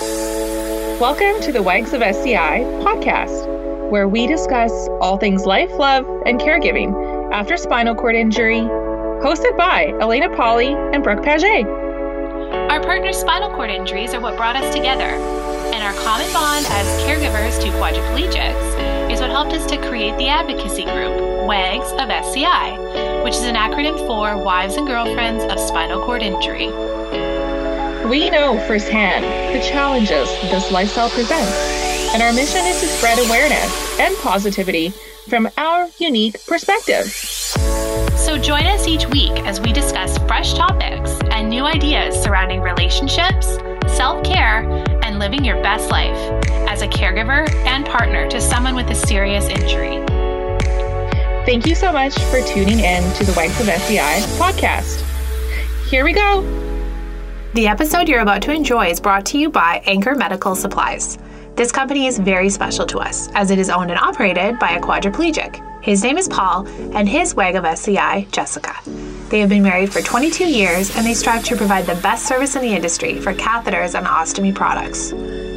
Welcome to the Wags of SCI podcast, where we discuss all things life, love, and caregiving after spinal cord injury. Hosted by Elena Polly and Brooke Paget. Our partners' spinal cord injuries are what brought us together, and our common bond as caregivers to quadriplegics is what helped us to create the advocacy group, WAGS of SCI, which is an acronym for Wives and Girlfriends of Spinal Cord Injury. We know firsthand the challenges this lifestyle presents, and our mission is to spread awareness and positivity from our unique perspective. So join us each week as we discuss fresh topics and new ideas surrounding relationships, self care, and living your best life as a caregiver and partner to someone with a serious injury. Thank you so much for tuning in to the Wags of SCI podcast. Here we go. The episode you're about to enjoy is brought to you by Anchor Medical Supplies. This company is very special to us as it is owned and operated by a quadriplegic. His name is Paul, and his WAG of SCI, Jessica. They have been married for 22 years and they strive to provide the best service in the industry for catheters and ostomy products.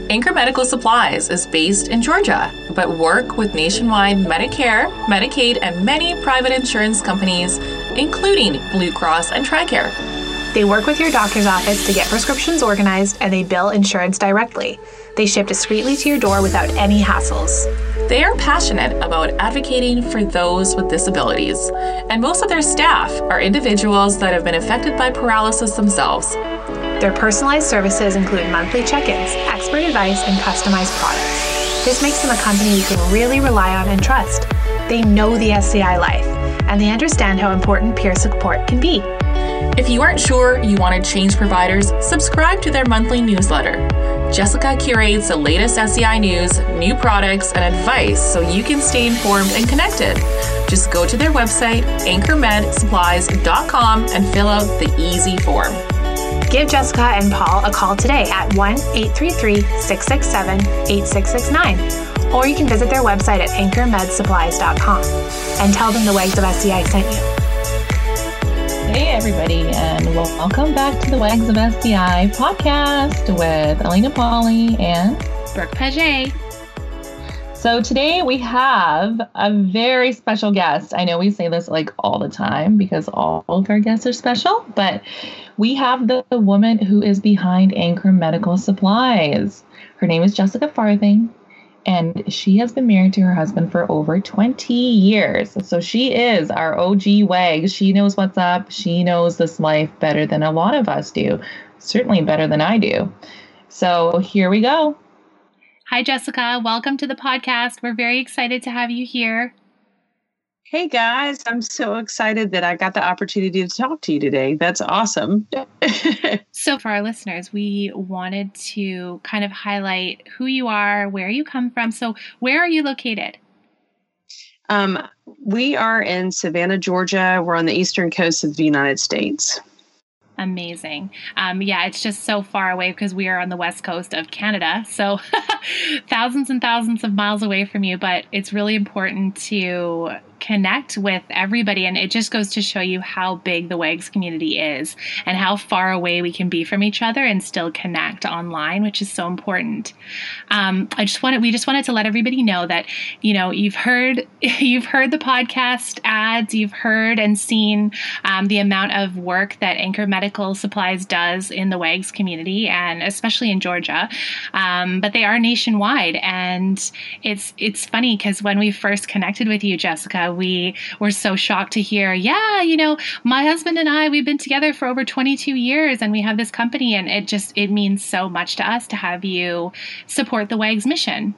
Anchor Medical Supplies is based in Georgia, but work with nationwide Medicare, Medicaid, and many private insurance companies, including Blue Cross and TRICARE. They work with your doctor's office to get prescriptions organized and they bill insurance directly. They ship discreetly to your door without any hassles. They are passionate about advocating for those with disabilities, and most of their staff are individuals that have been affected by paralysis themselves. Their personalized services include monthly check ins, expert advice, and customized products. This makes them a company you can really rely on and trust. They know the SCI life, and they understand how important peer support can be. If you aren't sure you want to change providers, subscribe to their monthly newsletter. Jessica curates the latest SCI news, new products, and advice so you can stay informed and connected. Just go to their website, anchormedsupplies.com, and fill out the easy form. Give Jessica and Paul a call today at 1 833 667 8669. Or you can visit their website at anchormedsupplies.com and tell them the Wags of SCI sent you. Hey, everybody, and welcome back to the Wags of SCI podcast with Elena Polly and Brooke Paget. So, today we have a very special guest. I know we say this like all the time because all of our guests are special, but we have the, the woman who is behind Anchor Medical Supplies. Her name is Jessica Farthing and she has been married to her husband for over 20 years. So she is our OG wag. She knows what's up. She knows this life better than a lot of us do, certainly better than I do. So here we go. Hi, Jessica. Welcome to the podcast. We're very excited to have you here. Hey guys, I'm so excited that I got the opportunity to talk to you today. That's awesome. so, for our listeners, we wanted to kind of highlight who you are, where you come from. So, where are you located? Um, we are in Savannah, Georgia. We're on the eastern coast of the United States. Amazing. Um, yeah, it's just so far away because we are on the west coast of Canada. So thousands and thousands of miles away from you. But it's really important to connect with everybody. And it just goes to show you how big the WAGS community is and how far away we can be from each other and still connect online, which is so important. Um, I just wanted, we just wanted to let everybody know that, you know, you've heard, you've heard the podcast ads, you've heard and seen um, the amount of work that Anchor Medical Supplies does in the WAGS community and especially in Georgia. Um, but they are nationwide. And it's, it's funny because when we first connected with you, Jessica, we were so shocked to hear, yeah, you know, my husband and I, we've been together for over 22 years and we have this company. And it just, it means so much to us to have you support the WAGS mission.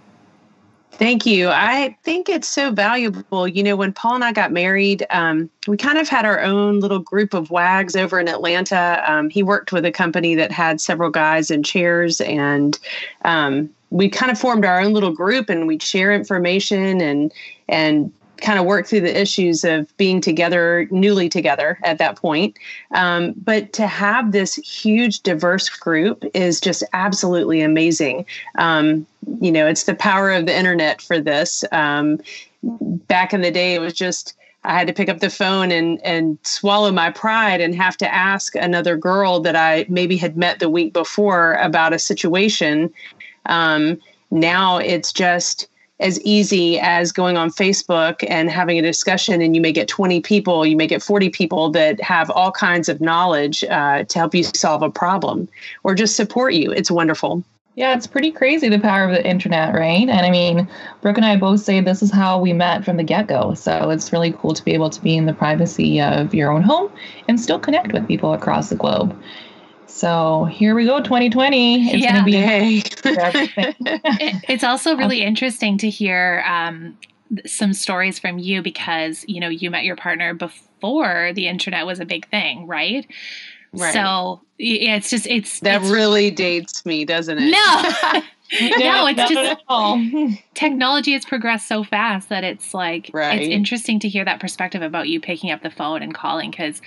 Thank you. I think it's so valuable. You know, when Paul and I got married, um, we kind of had our own little group of wags over in Atlanta. Um, he worked with a company that had several guys in chairs, and um, we kind of formed our own little group, and we'd share information and and kind of work through the issues of being together, newly together at that point. Um, but to have this huge, diverse group is just absolutely amazing. Um, you know, it's the power of the internet for this. Um, back in the day, it was just I had to pick up the phone and and swallow my pride and have to ask another girl that I maybe had met the week before about a situation. Um, now it's just as easy as going on Facebook and having a discussion, and you may get 20 people, you may get 40 people that have all kinds of knowledge uh, to help you solve a problem or just support you. It's wonderful. Yeah, it's pretty crazy the power of the internet, right? And I mean, Brooke and I both say this is how we met from the get go. So it's really cool to be able to be in the privacy of your own home and still connect with people across the globe. So here we go, 2020. It's Yeah. going to be Yay. It- it's also really interesting to hear um, some stories from you because you know you met your partner before the internet was a big thing, right? Right. So yeah, it's just it's that it's- really dates me, doesn't it? no. No, it's just- technology has progressed so fast that it's like Right. it's interesting to hear that perspective about you picking up the phone and calling because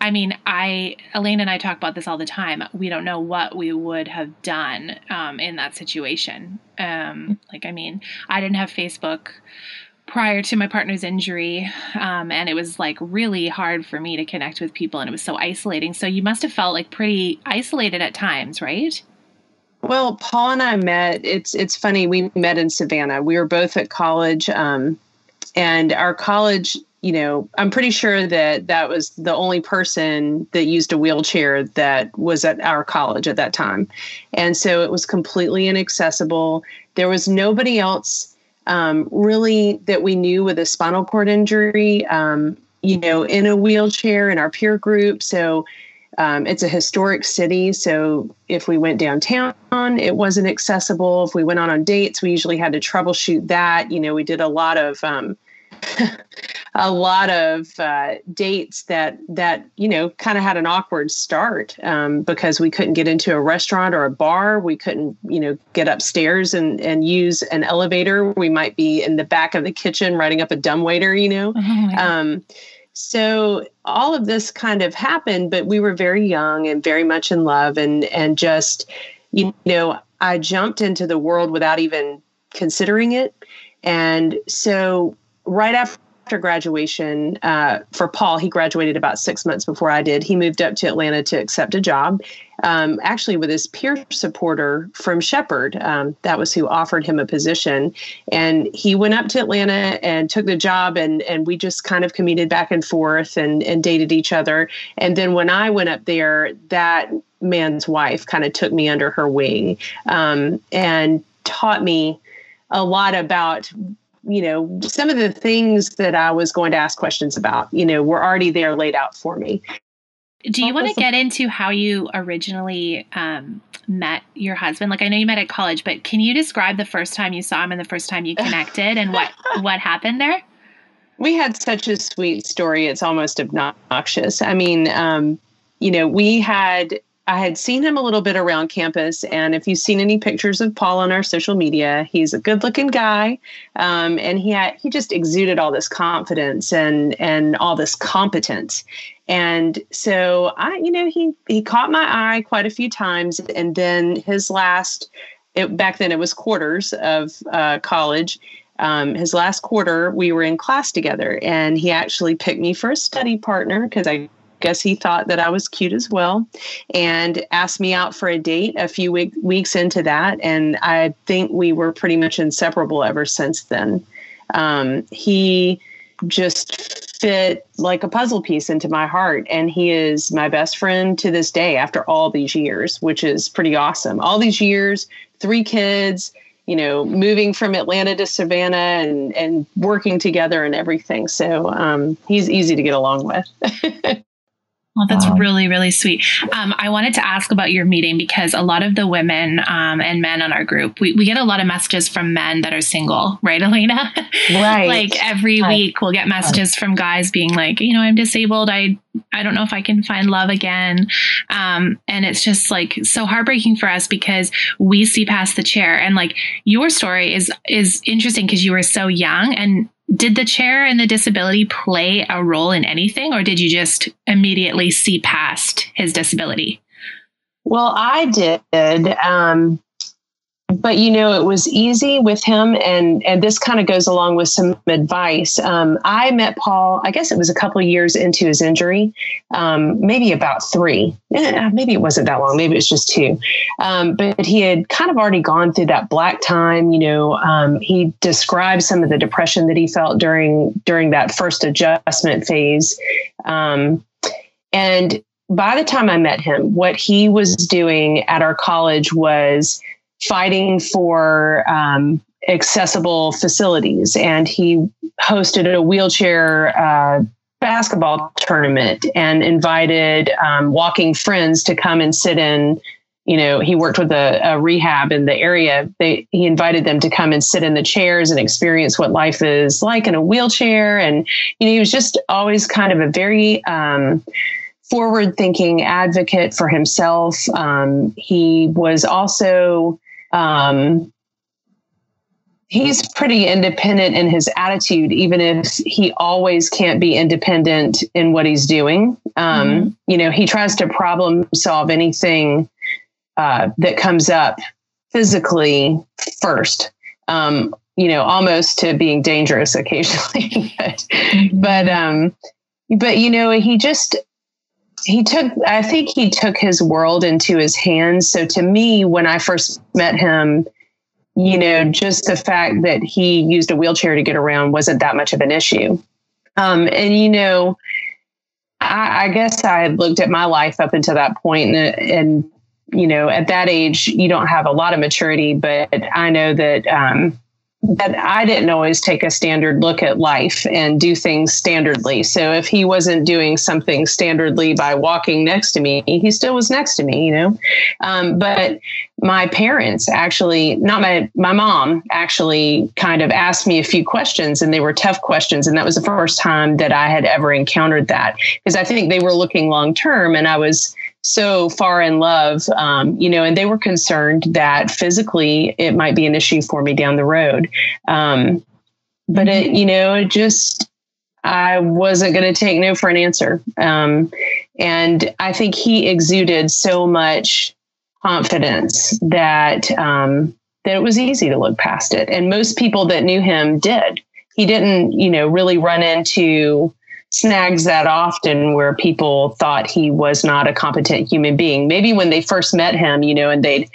i mean i elaine and i talk about this all the time. We don't know what we would have done um, in that situation. Um, like i mean i didn't have facebook prior to my partner's injury um, and it was like really hard for me to connect with people and it was so isolating. So you must have felt like pretty isolated at times right Well, Paul and I met. It's it's funny. We met in Savannah. We were both at college, um, and our college. You know, I'm pretty sure that that was the only person that used a wheelchair that was at our college at that time, and so it was completely inaccessible. There was nobody else um, really that we knew with a spinal cord injury. Um, you know, in a wheelchair in our peer group. So um, it's a historic city, so if we went downtown, it wasn't accessible. If we went on on dates, we usually had to troubleshoot that. You know, we did a lot of um, a lot of uh, dates that that you know kind of had an awkward start um, because we couldn't get into a restaurant or a bar. We couldn't you know get upstairs and and use an elevator. We might be in the back of the kitchen writing up a dumb waiter. You know. Um, so all of this kind of happened, but we were very young and very much in love, and and just you know, I jumped into the world without even considering it, and so right after. graduation, uh, for Paul, he graduated about six months before I did. He moved up to Atlanta to accept a job, um, actually with his peer supporter from Shepherd. Um, that was who offered him a position. And he went up to Atlanta and took the job, and, and we just kind of commuted back and forth and, and dated each other. And then when I went up there, that man's wife kind of took me under her wing um, and taught me a lot about you know some of the things that i was going to ask questions about you know were already there laid out for me Do you want to get into how you originally um, met your husband? Like, I know you met at college, but can you describe the first time you saw him and the first time you connected and what what happened there? we had such a sweet story it's almost obnoxious i mean um, you know we had i had seen him a little bit around campus and if you've seen any pictures of paul on our social media he's a good looking guy um, and he had he just exuded all this confidence and and all this competence. And so i you know he he caught my eye quite a few times and then his last it, back then it was quarters of uh, college um, his last quarter, we were in class together, and he actually picked me for a study partner because I guess he thought that I was cute as well, and asked me out for a date a few week, weeks into that. And I think we were pretty much inseparable ever since then. Um, he just fit like a puzzle piece into my heart, and he is my best friend to this day after all these years, which is pretty awesome. All these years, three kids you know, moving from Atlanta to Savannah and and working together and everything. So um, he's easy to get along with. Well, that's Wow. really, really sweet. Um, I wanted to ask about your meeting because a lot of the women um, and men on our group, we, we get a lot of messages from men that are single, right, Elena? Right. like every Right. week we'll get messages from guys being like, you know, I'm disabled. I I don't know if I can find love again. Um, and it's just like so heartbreaking for us because we see past the chair. And like your story is is interesting because you were so young and did the chair and the disability play a role in anything or did you just immediately see past his disability Well, I did. Um, but you know, it was easy with him, and and this kind of goes along with some advice. Um, I met Paul. I guess it was a couple years into his injury, um, maybe about three. Eh, maybe it wasn't that long. Maybe it's just two. Um, but he had kind of already gone through that black time. You know, um, he described some of the depression that he felt during during that first adjustment phase, um, and by the time I met him, what he was doing at our college was fighting for um, accessible facilities. And he hosted a wheelchair uh, basketball tournament and invited um, walking friends to come and sit in. You know, he worked with a, a rehab in the area. They, he invited them to come and sit in the chairs and experience what life is like in a wheelchair. And, you know, he was just always kind of a very, um, forward thinking advocate for himself. Um, he was also, um, he's pretty independent in his attitude, even if he always can't be independent in what he's doing. Um, mm-hmm. You know, he tries to problem solve anything uh, that comes up physically first. Um, you know, almost to being dangerous occasionally, but, mm-hmm. but, um, but you know, he just he took i think he took his world into his hands. So to me when i first met him you know just the fact that he used a wheelchair to get around wasn't that much of an issue. Um, and you know I, I, guess i had looked at my life up until that point and, and you know at that age you don't have a lot of maturity but i know that um, that I didn't always take a standard look at life and do things standardly. So if he wasn't doing something standardly by walking next to me, he still was next to me, you know. Um, but my parents actually, not my my mom, actually kind of asked me a few questions, and they were tough questions, and that was the first time that I had ever encountered that because I think they were looking long term, and I was so far in love, um, you know, and they were concerned that physically it might be an issue for me down the road. Um, but it, you know, it just, I wasn't going to take no for an answer. Um, and I think he exuded so much confidence that, um, that it was easy to look past it. And most people that knew him did. He didn't, you know, really run into, snags that often where people thought he was not a competent human being. Maybe when they first met him, you know, and they'd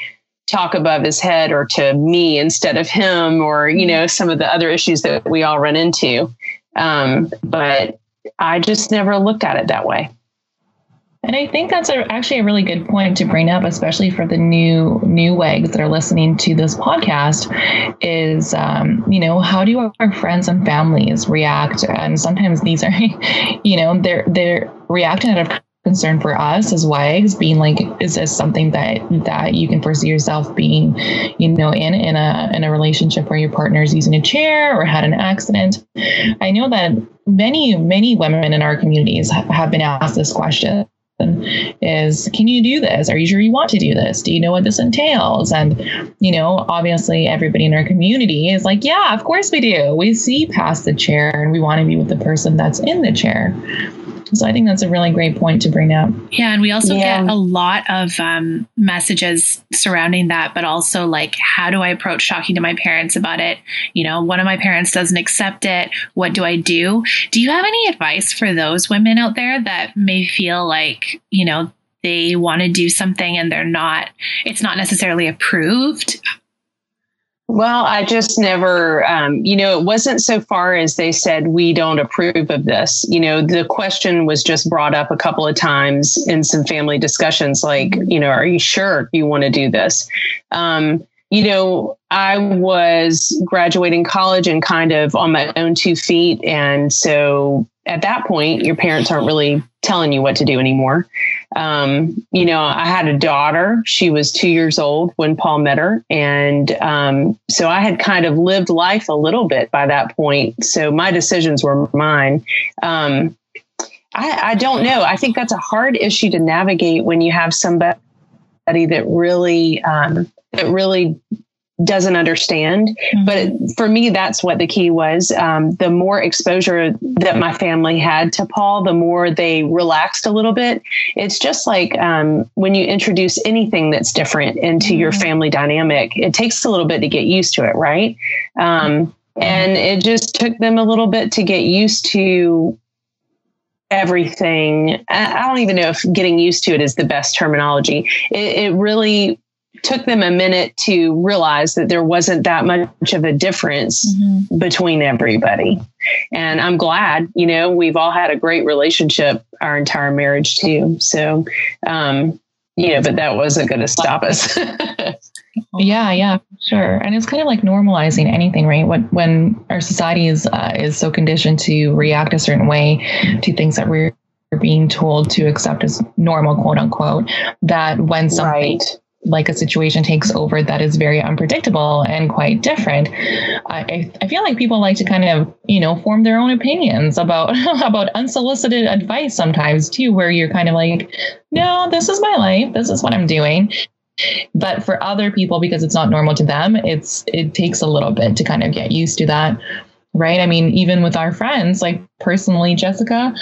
talk above his head or to me instead of him, or, you know, some of the other issues that we all run into. Um, but I just never looked at it that way. And I think that's a, actually a really good point to bring up, especially for the new new wags that are listening to this podcast. Is um, you know how do our friends and families react? And sometimes these are, you know, they're they're reacting out of concern for us as wags being like is this something that that you can foresee yourself being you know in in a in a relationship where your partner is using a chair or had an accident i know that many many women in our communities have been asked this question is can you do this? Are you sure you want to do this? Do you know what this entails? And you know obviously everybody in our community is like yeah of course we do. We see past the chair and we want to be with the person that's in the chair so I think that's a really great point to bring up. Yeah, and we also yeah. get a lot of um, messages surrounding that, but also like, how do I approach talking to my parents about it? You know, one of my parents doesn't accept it. What do I do? Do you have any advice for those women out there that may feel like, you know, they want to do something and they're not, it's not necessarily approved? Well, I just never, um, you know, it wasn't so far as they said, we don't approve of this. You know, the question was just brought up a couple of times in some family discussions like, you know, are you sure you want to do this? Um, you know, I was graduating college and kind of on my own two feet. And so at that point, your parents aren't really telling you what to do anymore. Um, you know, I had a daughter. She was two years old when Paul met her. And um, so I had kind of lived life a little bit by that point. So my decisions were mine. Um, I, I don't know. I think that's a hard issue to navigate when you have somebody that really, um, that really doesn't understand. Mm-hmm. But for me, that's what the key was. Um, the more exposure that my family had to Paul, the more they relaxed a little bit. It's just like um, when you introduce anything that's different into mm-hmm. your family dynamic, it takes a little bit to get used to it, right? Um, and it just took them a little bit to get used to everything. I don't even know if getting used to it is the best terminology. It, it really took them a minute to realize that there wasn't that much of a difference mm-hmm. between everybody. And I'm glad, you know, we've all had a great relationship our entire marriage too. So, um, you know, but that wasn't going to stop us. yeah, yeah, sure. And it's kind of like normalizing anything, right? When when our society is uh, is so conditioned to react a certain way to things that we're being told to accept as normal, quote unquote, that when something right like a situation takes over that is very unpredictable and quite different I, I feel like people like to kind of you know form their own opinions about about unsolicited advice sometimes too where you're kind of like no this is my life. This is what i'm doing. But for other people because it's not normal to them it's it takes a little bit to kind of get used to that right? I mean even with our friends like personally jessica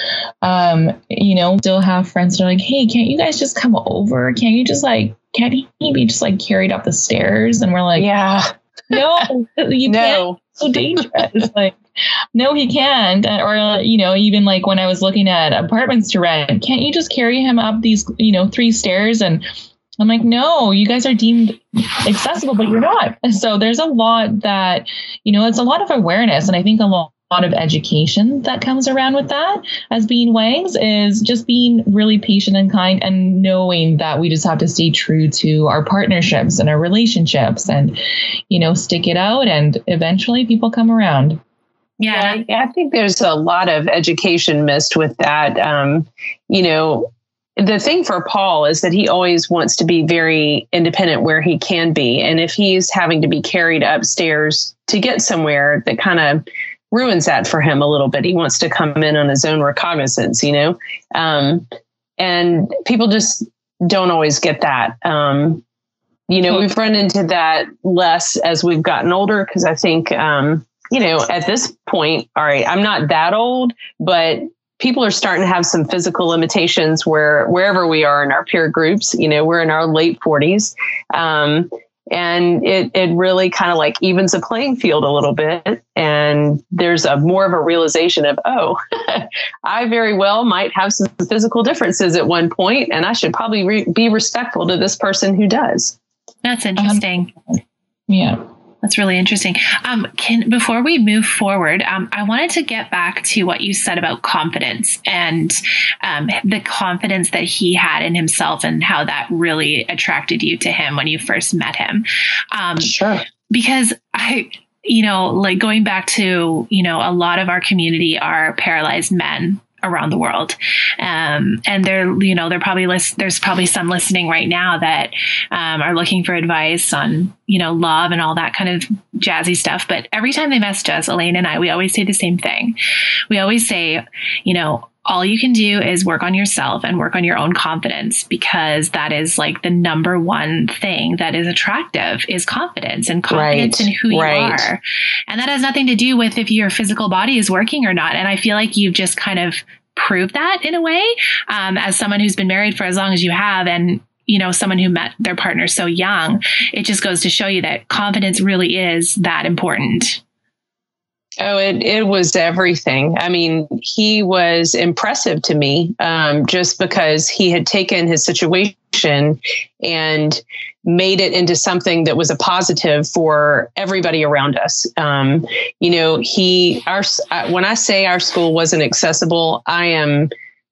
um you know still have friends that are like hey can't you guys just come over? Can't you just like can't he be just like carried up the stairs and we're like yeah no you no. can't so dangerous like no he can't or you know even like when i was looking at apartments to rent can't you just carry him up these you know three stairs and I'm like, no, you guys are deemed accessible, but you're not. So there's a lot that, you know, it's a lot of awareness. And I think a lot, lot of education that comes around with that as being Wags is just being really patient and kind and knowing that we just have to stay true to our partnerships and our relationships and, you know, stick it out and eventually people come around. Yeah, yeah I think there's a lot of education missed with that. Um, you know, the thing for Paul is that he always wants to be very independent where he can be. And if he's having to be carried upstairs to get somewhere, that kind of ruins that for him a little bit. He wants to come in on his own recognizance, you know? Um, and people just don't always get that. Um, you know, we've run into that less as we've gotten older because I think, um, you know, at this point, all right, I'm not that old, but people are starting to have some physical limitations where wherever we are in our peer groups, you know, we're in our late 40s. Um, and it, it really kind of like evens the playing field a little bit. And there's a more of a realization of oh i very well might have some physical differences at one point and i should probably re- be respectful to this person who does. That's interesting. um, yeah that's really interesting. Um, can before we move forward, um, I wanted to get back to what you said about confidence and um, the confidence that he had in himself and how that really attracted you to him when you first met him. Um, sure. Because I, you know, like going back to, you know, a lot of our community are paralyzed men around the world. Um, and they're, you know, they're probably list, there's probably some listening right now that um, are looking for advice on, you know, love and all that kind of jazzy stuff. But every time they message us, Elaine and I, we always say the same thing. We always say, you know, all you can do is work on yourself and work on your own confidence because that is like the number one thing that is attractive is confidence and confidence right. in who you are. And that has nothing to do with if your physical body is working or not. And I feel like you've just kind of proved that in a way um, as someone who's been married for as long as you have and you know someone who met their partner so young it just goes to show you that confidence really is that important Oh, it, it was everything. I mean, he was impressive to me um, just because he had taken his situation and made it into something that was a positive for everybody around us. Um, you know, he, our, when I say our school wasn't accessible, I am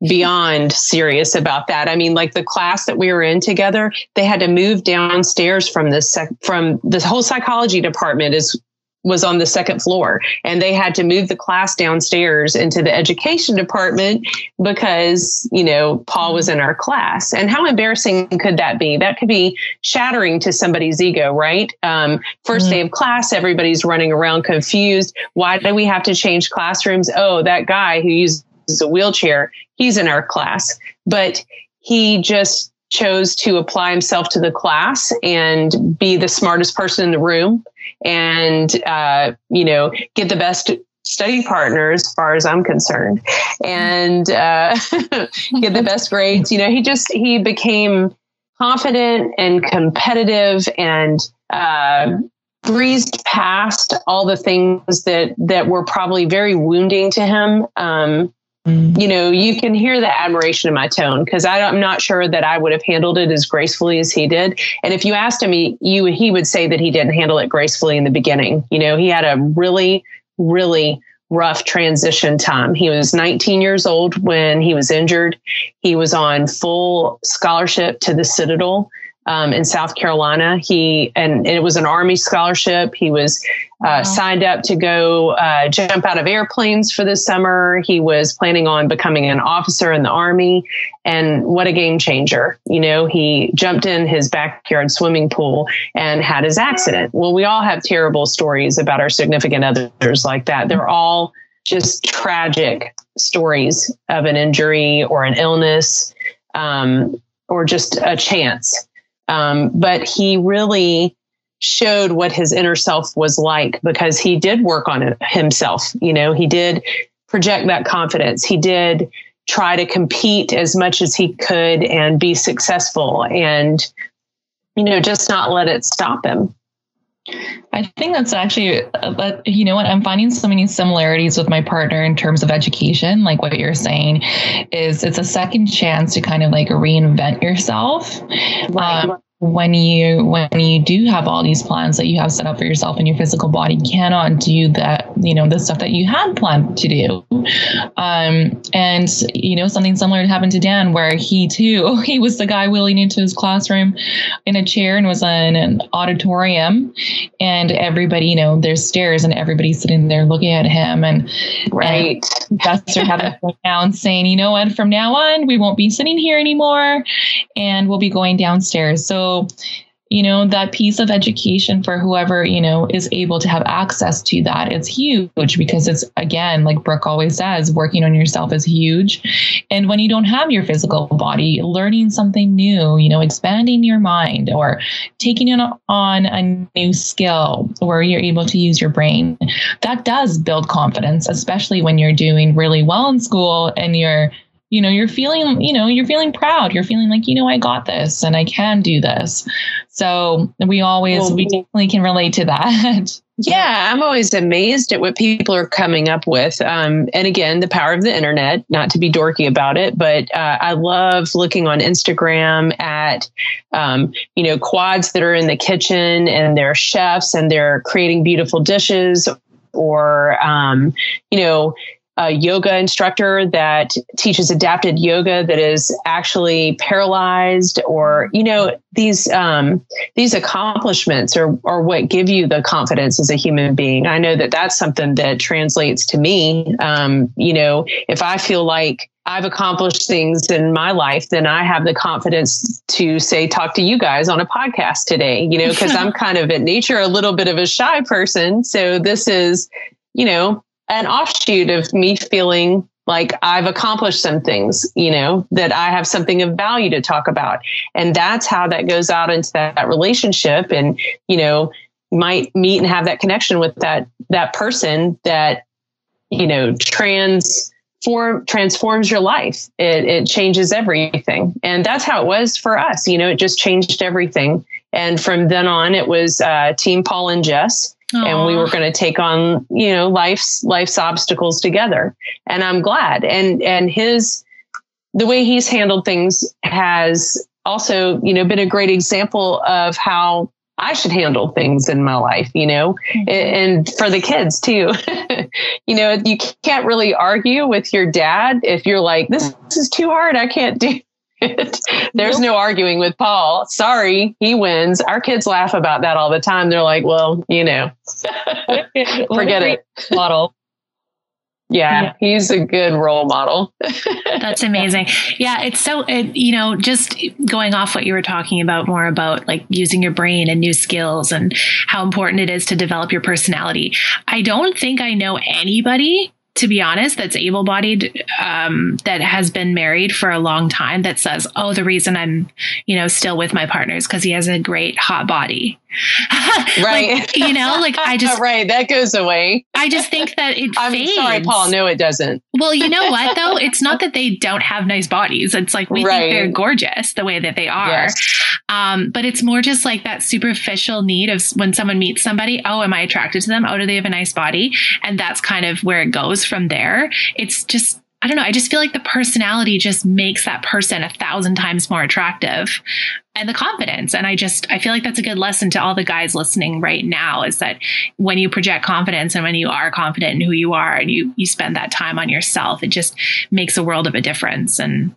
beyond serious about that. I mean, like the class that we were in together, they had to move downstairs from this sec- from the whole psychology department is was on the second floor and they had to move the class downstairs into the education department because you know paul was in our class. And how embarrassing could that be? That could be shattering to somebody's ego right? Um, 1st mm-hmm. day of class everybody's running around confused. Why do we have to change classrooms? Oh that guy who uses a wheelchair he's in our class. But he just chose to apply himself to the class and be the smartest person in the room and uh, you know get the best study partner as far as i'm concerned. And uh, get the best grades. You know he just he became confident and competitive and uh, breezed past all the things that that were probably very wounding to him. Um, you know, you can hear the admiration in my tone because I'm not sure that I would have handled it as gracefully as he did. And if you asked him, he, you, he would say that he didn't handle it gracefully in the beginning. You know, he had a really, really rough transition time. He was 19 years old when he was injured. He was on full scholarship to the Citadel um, in South Carolina. He and, and, it was an Army scholarship. He was uh, wow. signed up to go uh, jump out of airplanes for the summer. He was planning on becoming an officer in the Army. And what a game changer! You know, he jumped in his backyard swimming pool and had his accident. Well, we all have terrible stories about our significant others like that. They're all just tragic stories of an injury or an illness um, or just a chance um, but he really showed what his inner self was like because he did work on it himself. You know, he did project that confidence. He did try to compete as much as he could and be successful and, you know, just not let it stop him. I think that's actually, uh, you know what, I'm finding so many similarities with my partner in terms of education. Like what you're saying is it's a second chance to kind of like reinvent yourself. Right. Um, when you when you do have all these plans that you have set up for yourself and your physical body cannot do that you know the stuff that you had planned to do. Um, and you know something similar happened to dan where he too he was the guy wheeling into his classroom in a chair and was in an auditorium and everybody you know there's stairs and everybody's sitting there looking at him. And right. And had to point down saying you know what? From now on we won't be sitting here anymore and we'll be going downstairs. So you know that piece of education for whoever you know is able to have access to that it's huge because it's again like brooke always says working on yourself is huge. And when you don't have your physical body learning something new you know expanding your mind or taking on a new skill where you're able to use your brain that does build confidence especially when you're doing really well in school and you're you know you're feeling you know you're feeling proud. You're feeling like you know i got this and i can do this. So we always well, we definitely can relate to that. Yeah i'm always amazed at what people are coming up with. Um, and again the power of the internet not to be dorky about it but uh, i love looking on instagram at um, you know quads that are in the kitchen and they're chefs and they're creating beautiful dishes or um, you know a yoga instructor that teaches adapted yoga that is actually paralyzed or you know these um, these accomplishments are, are what give you the confidence as a human being i know that that's something that translates to me um, you know if i feel like I've accomplished things in my life, then I have the confidence to say, talk to you guys on a podcast today, you know, because I'm kind of at nature a little bit of a shy person. So this is, you know, an offshoot of me feeling like I've accomplished some things, you know, that I have something of value to talk about. And that's how that goes out into that, that relationship. And, you know, might meet and have that connection with that that person that, you know, transform transforms your life. It it changes everything. And that's how it was for us. You know, it just changed everything. And from then on it was uh, Team Paul and Jess Aww. and we were going to take on you know life's life's obstacles together. And i'm glad. And and his the way he's handled things has also you know been a great example of how i should handle things in my life you know? Mm-hmm. and for the kids too. You know you can't really argue with your dad if you're like this, this is too hard. I can't do There's no arguing with Paul. Sorry, he wins. Our kids laugh about that all the time. They're like, well, you know, forget it. Model. Yeah, yeah, he's a good role model. That's amazing. Yeah, it's so, it, you know, just going off what you were talking about more about like using your brain and new skills and how important it is to develop your personality. I don't think I know anybody to be honest, that's able bodied, um, that has been married for a long time that says, oh, the reason I'm, you know, still with my partner is because he has a great hot body. right. like, you know, like I just, right. That goes away. I just think that it I'm fades. sorry, Paul. No, it doesn't. Well, you know what though? It's not that they don't have nice bodies. It's like we Right. think they're gorgeous the way that they are. Yes. Um, but it's more just like that superficial need of when someone meets somebody, oh, am I attracted to them? Oh, do they have a nice body? And that's kind of where it goes from there. It's just, I don't know. I just feel like the personality just makes that person a thousand times more attractive and the confidence. And I just, I feel like that's a good lesson to all the guys listening right now is that when you project confidence and when you are confident in who you are and you, you spend that time on yourself, it just makes a world of a difference. And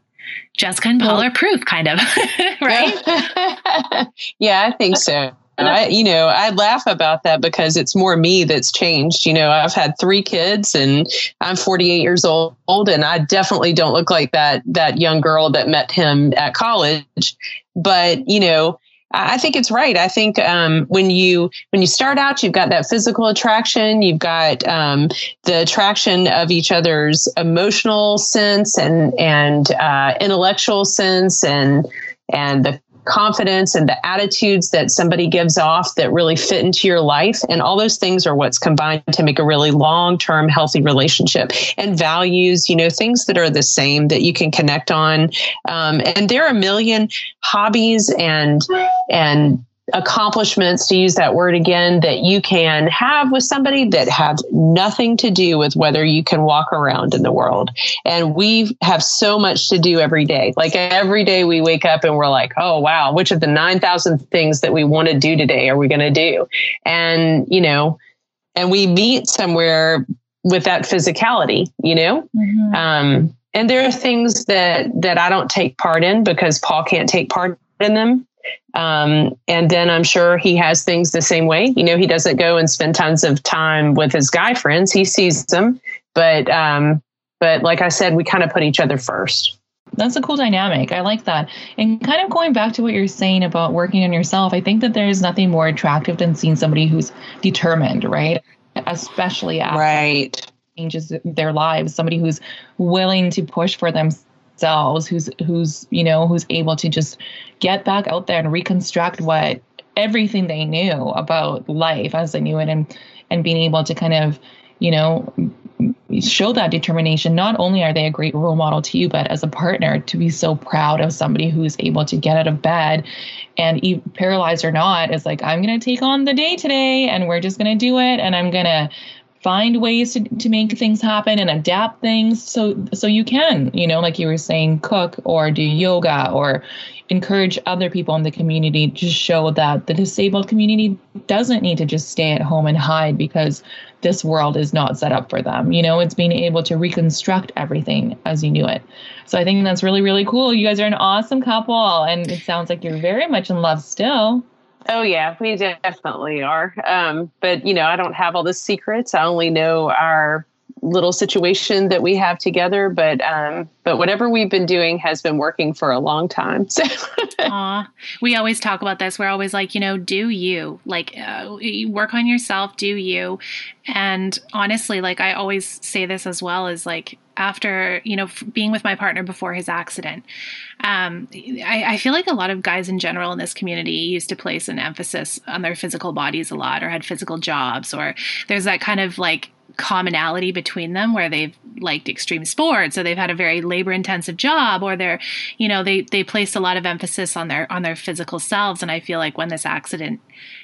Jessica and Paul Well- are proof, kind of, right? yeah, I think so. I, you know, I laugh about that because it's more me that's changed. You know, I've had three kids and I'm 48 years old and I definitely don't look like that, that young girl that met him at college. But, you know, I I think it's right. I think um, when you when you start out, you've got that physical attraction, you've got um, the attraction of each other's emotional sense and and uh, intellectual sense and and the confidence and the attitudes that somebody gives off that really fit into your life. And all those things are what's combined to make a really long-term healthy relationship and values you know things that are the same that you can connect on. Um, and there are a million hobbies and and accomplishments to use that word again that you can have with somebody that have nothing to do with whether you can walk around in the world and we have so much to do every day like every day we wake up and we're like oh wow which of the 9000 things that we want to do today are we going to do and you know and we meet somewhere with that physicality you know Mhm. um, and there are things that that I don't take part in because Paul can't take part in them. Um, and then I'm sure he has things the same way. You know, he doesn't go and spend tons of time with his guy friends. He sees them, but um, but like I said, we kind of put each other first. That's a cool dynamic. I like that. And kind of going back to what you're saying about working on yourself, I think that there's nothing more attractive than seeing somebody who's determined, right? Especially after Right. changes their lives, somebody who's willing to push for themselves, who's who's, you know, who's able to just get back out there and reconstruct what everything they knew about life as they knew it and and being able to kind of, you know, show that determination. Not only are they a great role model to you but as a partner to be so proud of somebody who's able to get out of bed and e- paralyzed or not is like i'm going to take on the day today and we're just going to do it and i'm going to find ways to, to make things happen and adapt things. So so you can you know like you were saying cook or do yoga or encourage other people in the community to show that the disabled community doesn't need to just stay at home and hide because this world is not set up for them. You know it's being able to reconstruct everything as you knew it. So i think that's really really cool. You guys are an awesome couple and it sounds like you're very much in love still Oh yeah, we definitely are. Um, but you know, I don't have all the secrets. I only know our little situation that we have together. But um, but whatever we've been doing has been working for a long time. So. We always talk about this. We're always like, you know, do you like uh, work on yourself, do you? And honestly, like I always say this as well is like after you know being with my partner before his accident um, I, I feel like a lot of guys in general in this community used to place an emphasis on their physical bodies a lot or had physical jobs or there's that kind of like commonality between them where they've liked extreme sports so they've had a very labor intensive job or they're you know they they placed a lot of emphasis on their on their physical selves. And i feel like when this accident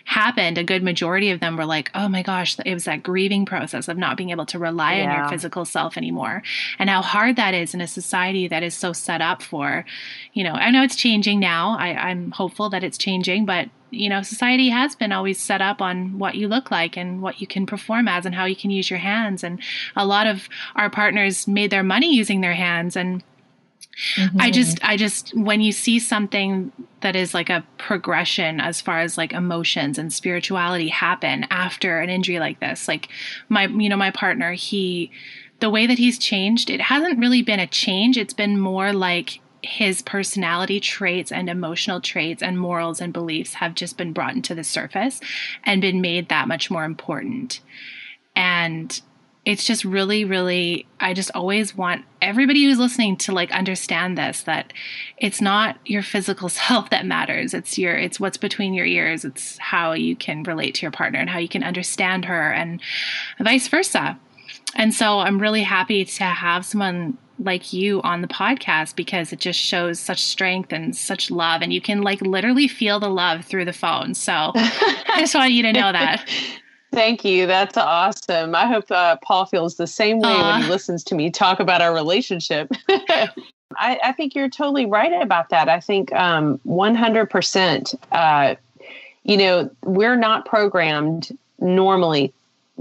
happened a good majority of them were like oh my gosh it was that grieving process of not being able to rely on your physical self anymore. And how hard that is in a society that is so set up for you know i know it's changing now. I, i'm hopeful that it's changing but you know society has been always set up on what you look like and what you can perform as and how you can use your hands. And a lot of our partners made their money using their hands and I mm-hmm. just, I just, when you see something that is like a progression as far as like emotions and spirituality happen after an injury like this, like my, you know, my partner, he, the way that he's changed, it hasn't really been a change. It's been more like his personality traits and emotional traits and morals and beliefs have just been brought into the surface and been made that much more important. And it's just really, really, I just always want everybody who's listening to like understand this that it's not your physical self that matters. It's your, it's what's between your ears. It's how you can relate to your partner and how you can understand her and vice versa. And so I'm really happy to have someone like you on the podcast because it just shows such strength and such love and you can like literally feel the love through the phone. So I just want you to know that. Thank you. That's awesome. I hope uh, Paul feels the same way when he listens to me talk about our relationship. I, I, think you're totally right about that. I think um, 100%. Uh, you know, we're not programmed normally.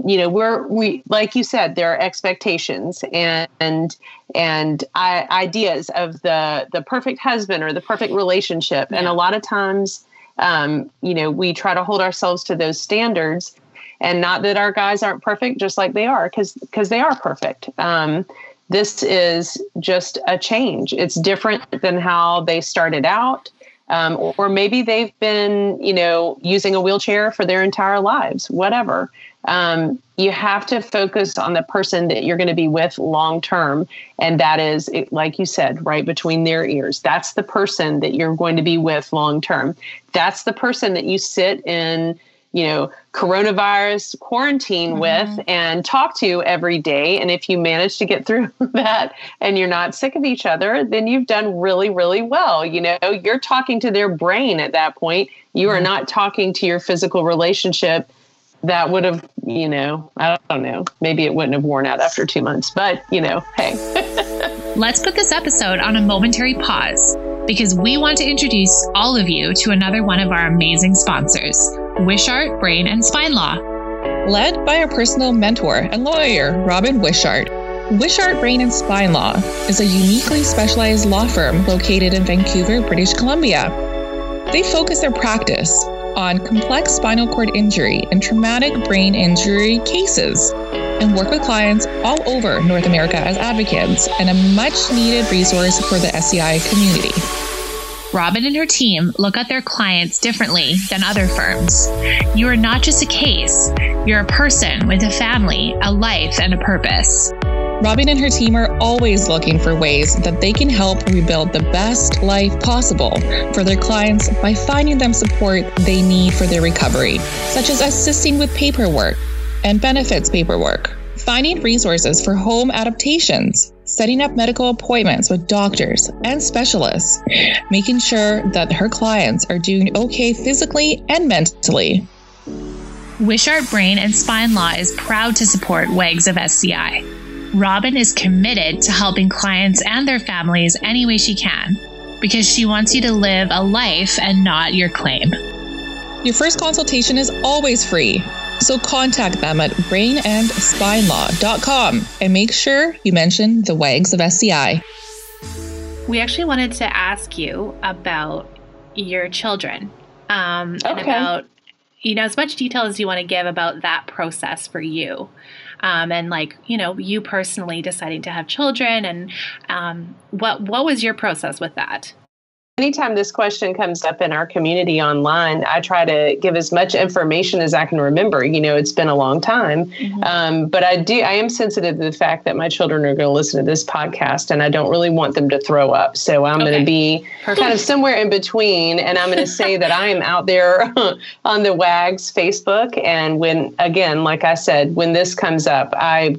You know, we're we like you said, there are expectations and and and I, ideas of the the perfect husband or the perfect relationship, yeah. and a lot of times, um, you know, we try to hold ourselves to those standards and not that our guys aren't perfect just like they are because because they are perfect. Um, this is just a change. It's different than how they started out. Um, or maybe they've been you know using a wheelchair for their entire lives whatever. Um, you have to focus on the person that you're going to be with long term. And that is like you said right between their ears. That's the person that you're going to be with long term. That's the person that you sit in you know, coronavirus quarantine mm-hmm. with and talk to every day. And if you manage to get through that and you're not sick of each other, then you've done really, really well. You know, you're talking to their brain at that point. You are mm-hmm. not talking to your physical relationship that would have, you know, I don't know, maybe it wouldn't have worn out after two months, but, you know, hey. Let's put this episode on a momentary pause because we want to introduce all of you to another one of our amazing sponsors, Wishart Brain and Spine Law. Led by our personal mentor and lawyer, Robin Wishart, Wishart Brain and Spine Law is a uniquely specialized law firm located in Vancouver, British Columbia. They focus their practice on complex spinal cord injury and traumatic brain injury cases and work with clients all over North America as advocates and a much needed resource for the SCI community. Robin and her team look at their clients differently than other firms. You are not just a case, you're a person with a family, a life, and a purpose. Robin and her team are always looking for ways that they can help rebuild the best life possible for their clients by finding them support they need for their recovery, such as assisting with paperwork and benefits paperwork, finding resources for home adaptations, setting up medical appointments with doctors and specialists, making sure that her clients are doing okay physically and mentally. Wishart Brain and Spine Law is proud to support WAGs of SCI. Robin is committed to helping clients and their families any way she can because she wants you to live a life and not your claim. Your first consultation is always free, so contact them at brainandspinelaw.com and make sure you mention the WAGs of SCI. We actually wanted to ask you about your children um, okay. and about you know as much detail as you want to give about that process for you um, and like you know you personally deciding to have children and um, what what was your process with that anytime this question comes up in our community online, I try to give as much information as I can remember. You know, it's been a long time, mm-hmm. um, but I do. I am sensitive to the fact that my children are going to listen to this podcast, and I don't really want them to throw up. So I'm okay. going to be Perfect. kind of somewhere in between, and I'm going to say that I am out there on the WAGs Facebook, and when again, like I said, when this comes up, I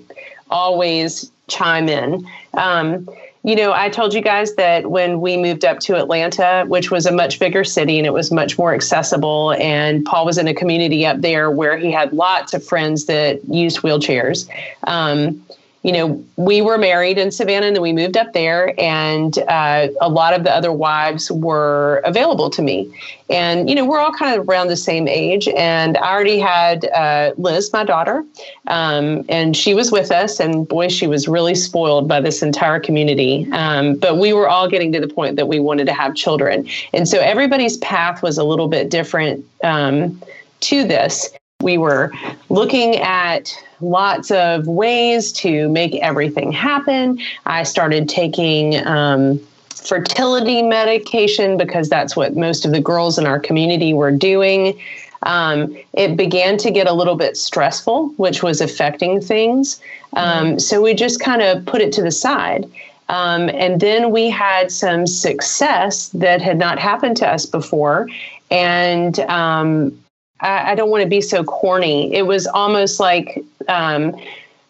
always chime in. Um, you know, I told you guys that when we moved up to Atlanta, which was a much bigger city and it was much more accessible, and Paul was in a community up there where he had lots of friends that used wheelchairs. Um, you know, we were married in Savannah and then we moved up there, and uh, a lot of the other wives were available to me. And, you know, we're all kind of around the same age. And I already had uh, Liz, my daughter, um, and she was with us. And boy, she was really spoiled by this entire community. Um, but we were all getting to the point that we wanted to have children. And so everybody's path was a little bit different um, to this. We were looking at lots of ways to make everything happen. I started taking um, fertility medication because that's what most of the girls in our community were doing. um, it began to get a little bit stressful, which was affecting things. Um. So we just kind of put it to the side. Um, and then we had some success that had not happened to us before. And um, I, I, don't want to be so corny. It was almost like um,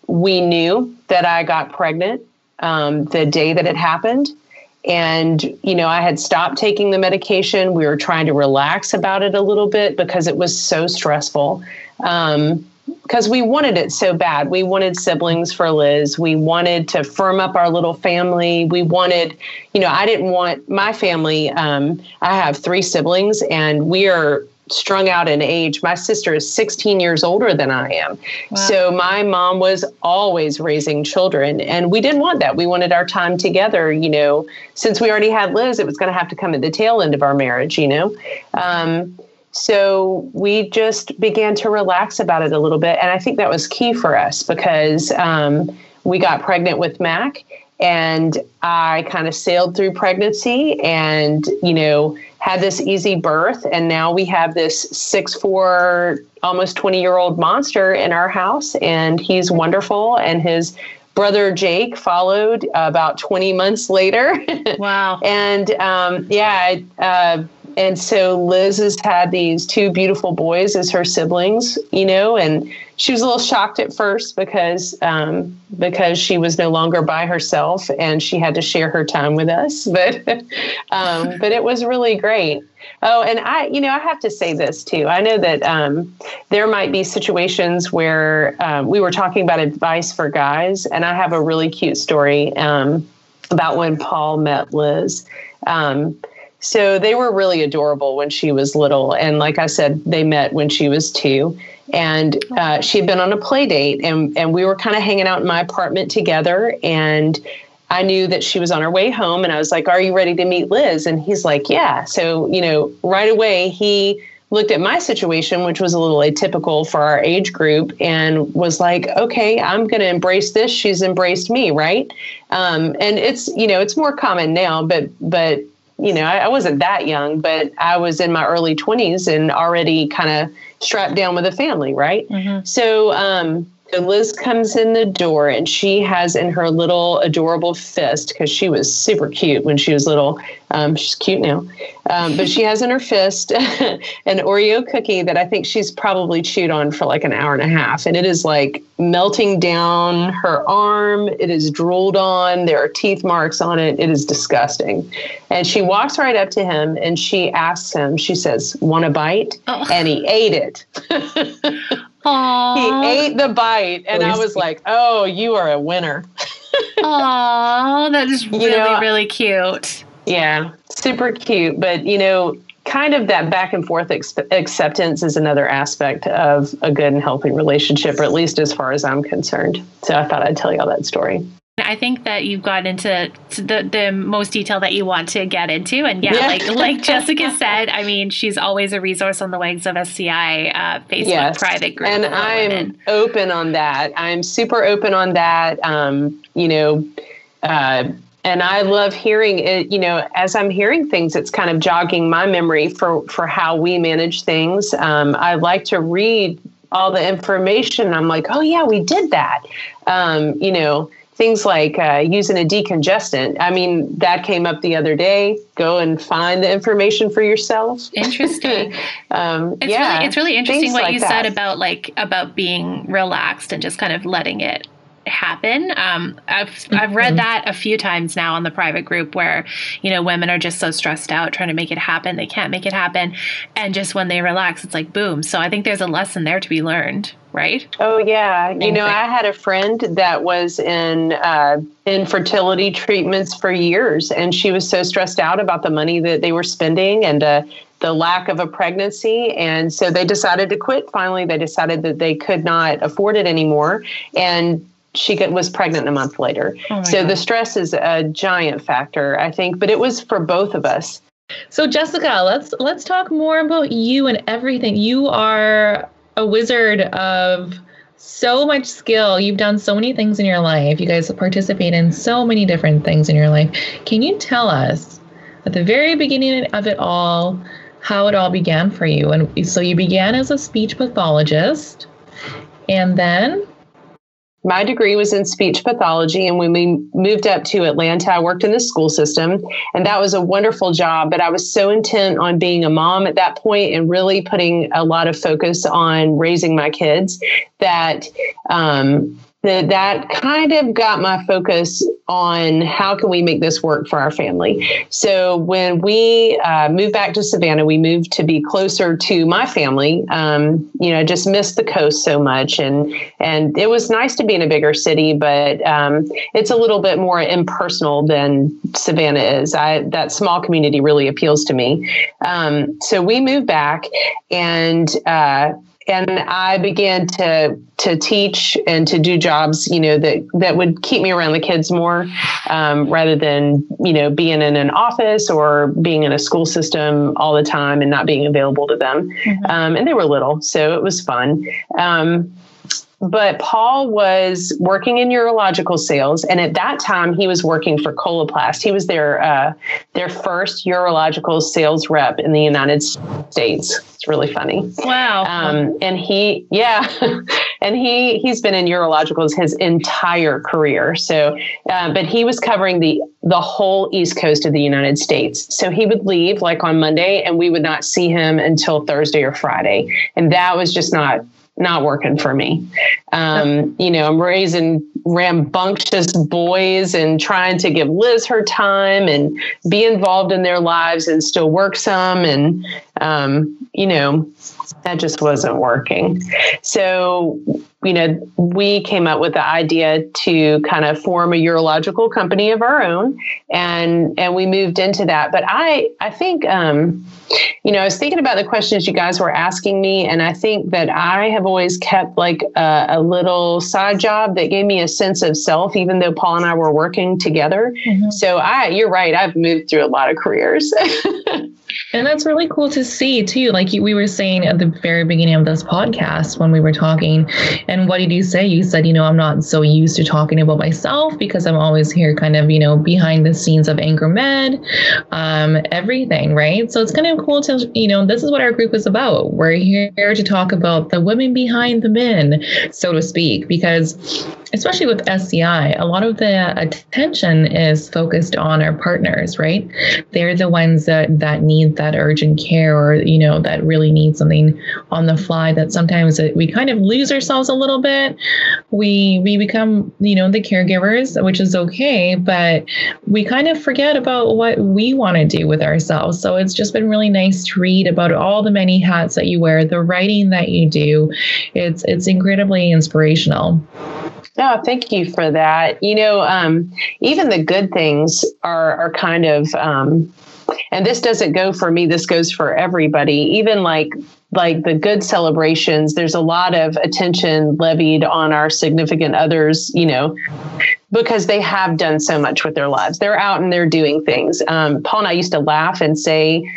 we knew that I got pregnant um, the day that it happened. And, you know, I had stopped taking the medication. We were trying to relax about it a little bit because it was so stressful. Um, because we wanted it so bad. We wanted siblings for Liz. We wanted to firm up our little family. We wanted, you know, I didn't want my family. Um, I have three siblings, and we are strung out in age. My sister is 16 years older than I am. Wow. So my mom was always raising children and we didn't want that. We wanted our time together, you know, since we already had Liz, it was going to have to come at the tail end of our marriage, you know. Um, so we just began to relax about it a little bit. And I think that was key for us because um, we got pregnant with Mac and I kind of sailed through pregnancy and, you know, had this easy birth. And now we have this six, four, almost 20 year old monster in our house. And he's wonderful. And his brother Jake followed about 20 months later. Wow. and um, yeah, uh, and so Liz has had these two beautiful boys as her siblings, you know, and she was a little shocked at first because um, because she was no longer by herself and she had to share her time with us. But um, but it was really great. Oh, and I, you know, I have to say this too. I know that um, there might be situations where um, we were talking about advice for guys, and I have a really cute story um, about when Paul met Liz. Um, so they were really adorable when she was little. And like I said, they met when she was two. And uh, she had been on a play date, and, and we were kind of hanging out in my apartment together. And I knew that she was on her way home. And I was like, Are you ready to meet Liz? And he's like, Yeah. So, you know, right away, he looked at my situation, which was a little atypical for our age group, and was like, okay, I'm going to embrace this. She's embraced me, right? Um, and it's, you know, it's more common now, but, but you know, I, I, wasn't that young, but I was in my early 20s and already kind of strapped down with a family, right? Mm-hmm. So, um, so Liz comes in the door and she has in her little adorable fist, because she was super cute when she was little. Um, she's cute now. Um, but she has in her fist an Oreo cookie that I think she's probably chewed on for like an hour and a half. And it is like melting down her arm. It is drooled on. There are teeth marks on it. It is disgusting. And she walks right up to him and she asks him, she says, Want a bite? Oh. And he ate it. Aww. He ate the bite, and oh, I was like, "Oh, you are a winner." Aww, that is really, you know, really cute. Yeah, super cute. But you know, kind of that back and forth ex- acceptance is another aspect of a good and healthy relationship, or at least as far as I'm concerned. So I thought I'd tell you all that story. I think that you've got into the, the most detail that you want to get into. And yeah, yeah. like like Jessica said, I mean, she's always a resource on the Wags of SCI uh, Facebook yes. private group. And I'm women. open on that. I'm super open on that. Um, you know, uh, and I love hearing it. You know, as I'm hearing things, it's kind of jogging my memory for for how we manage things. Um, I like to read all the information. I'm like, oh yeah, we did that. Um, you know things like uh, using a decongestant. I mean, that came up the other day. Go and find the information for yourself. Interesting. um, it's yeah, really, it's really interesting what like you that. said about like about being relaxed and just kind of letting it happen. Um, I've I've read mm-hmm. that a few times now on the private group where you know women are just so stressed out trying to make it happen, they can't make it happen, and just when they relax, it's like boom. So I think there's a lesson there to be learned, right? Oh yeah, you know I had a friend that was in uh, infertility treatments for years, and she was so stressed out about the money that they were spending and. Uh, the lack of a pregnancy. And so they decided to quit. Finally, they decided that they could not afford it anymore. And she was pregnant a month later. Oh so God. the stress is a giant factor, I think, but it was for both of us. So Jessica, let's let's talk more about you and everything. You are a wizard of so much skill. You've done so many things in your life. You guys participate in so many different things in your life. Can you tell us at the very beginning of it all how it all began for you. And so you began as a speech pathologist, and then my degree was in speech pathology. And when we moved up to Atlanta, I worked in the school system, and that was a wonderful job. But I was so intent on being a mom at that point and really putting a lot of focus on raising my kids that um, that that kind of got my focus on how can we make this work for our family. So when we uh, moved back to savannah we moved to be closer to my family. Um, you know just missed the coast so much and and it was nice to be in a bigger city but um, it's a little bit more impersonal than savannah is. I, that small community really appeals to me. Um, so we moved back and uh, and I began to to teach and to do jobs, you know, that that would keep me around the kids more, um, rather than you know being in an office or being in a school system all the time and not being available to them. Mm-hmm. Um, and they were little, so it was fun. Um, but Paul was working in urological sales, and at that time he was working for Coloplast. He was their uh, their first urological sales rep in the United States. It's really funny. Wow. Um, and he, yeah, and he he's been in urologicals his entire career. So, uh, but he was covering the the whole East Coast of the United States. So he would leave like on Monday, and we would not see him until Thursday or Friday, and that was just not not working for me. Um, you know, I'm raising rambunctious boys and trying to give Liz her time and be involved in their lives and still work some. And, um, you know, that just wasn't working. So, you know, we came up with the idea to kind of form a urological company of our own, and and we moved into that. But I I think um, you know I was thinking about the questions you guys were asking me, and I think that I have always kept like a, a little side job that gave me a sense of self, even though Paul and I were working together. Mm-hmm. So I, you're right, I've moved through a lot of careers. And that's really cool to see too. Like we were saying at the very beginning of this podcast when we were talking, and what did you say? You said, you know, I'm not so used to talking about myself because I'm always here kind of, you know, behind the scenes of Anchor Med, um, everything, right? So it's kind of cool to, you know, this is what our group is about. We're here to talk about the women behind the men, so to speak, because especially with SCI, a lot of the attention is focused on our partners, right? They're the ones that, that need that urgent care or, you know, that really need something on the fly that sometimes we kind of lose ourselves a little bit. We, we become, you know, the caregivers, which is okay, but we kind of forget about what we want to do with ourselves. So it's just been really nice to read about all the many hats that you wear, the writing that you do. It's, it's incredibly inspirational. No, thank you for that. You know, um, even the good things are are kind of, um, and this doesn't go for me. This goes for everybody. Even like like the good celebrations, there's a lot of attention levied on our significant others. You know, because they have done so much with their lives. They're out and they're doing things. Um, Paul and I used to laugh and say,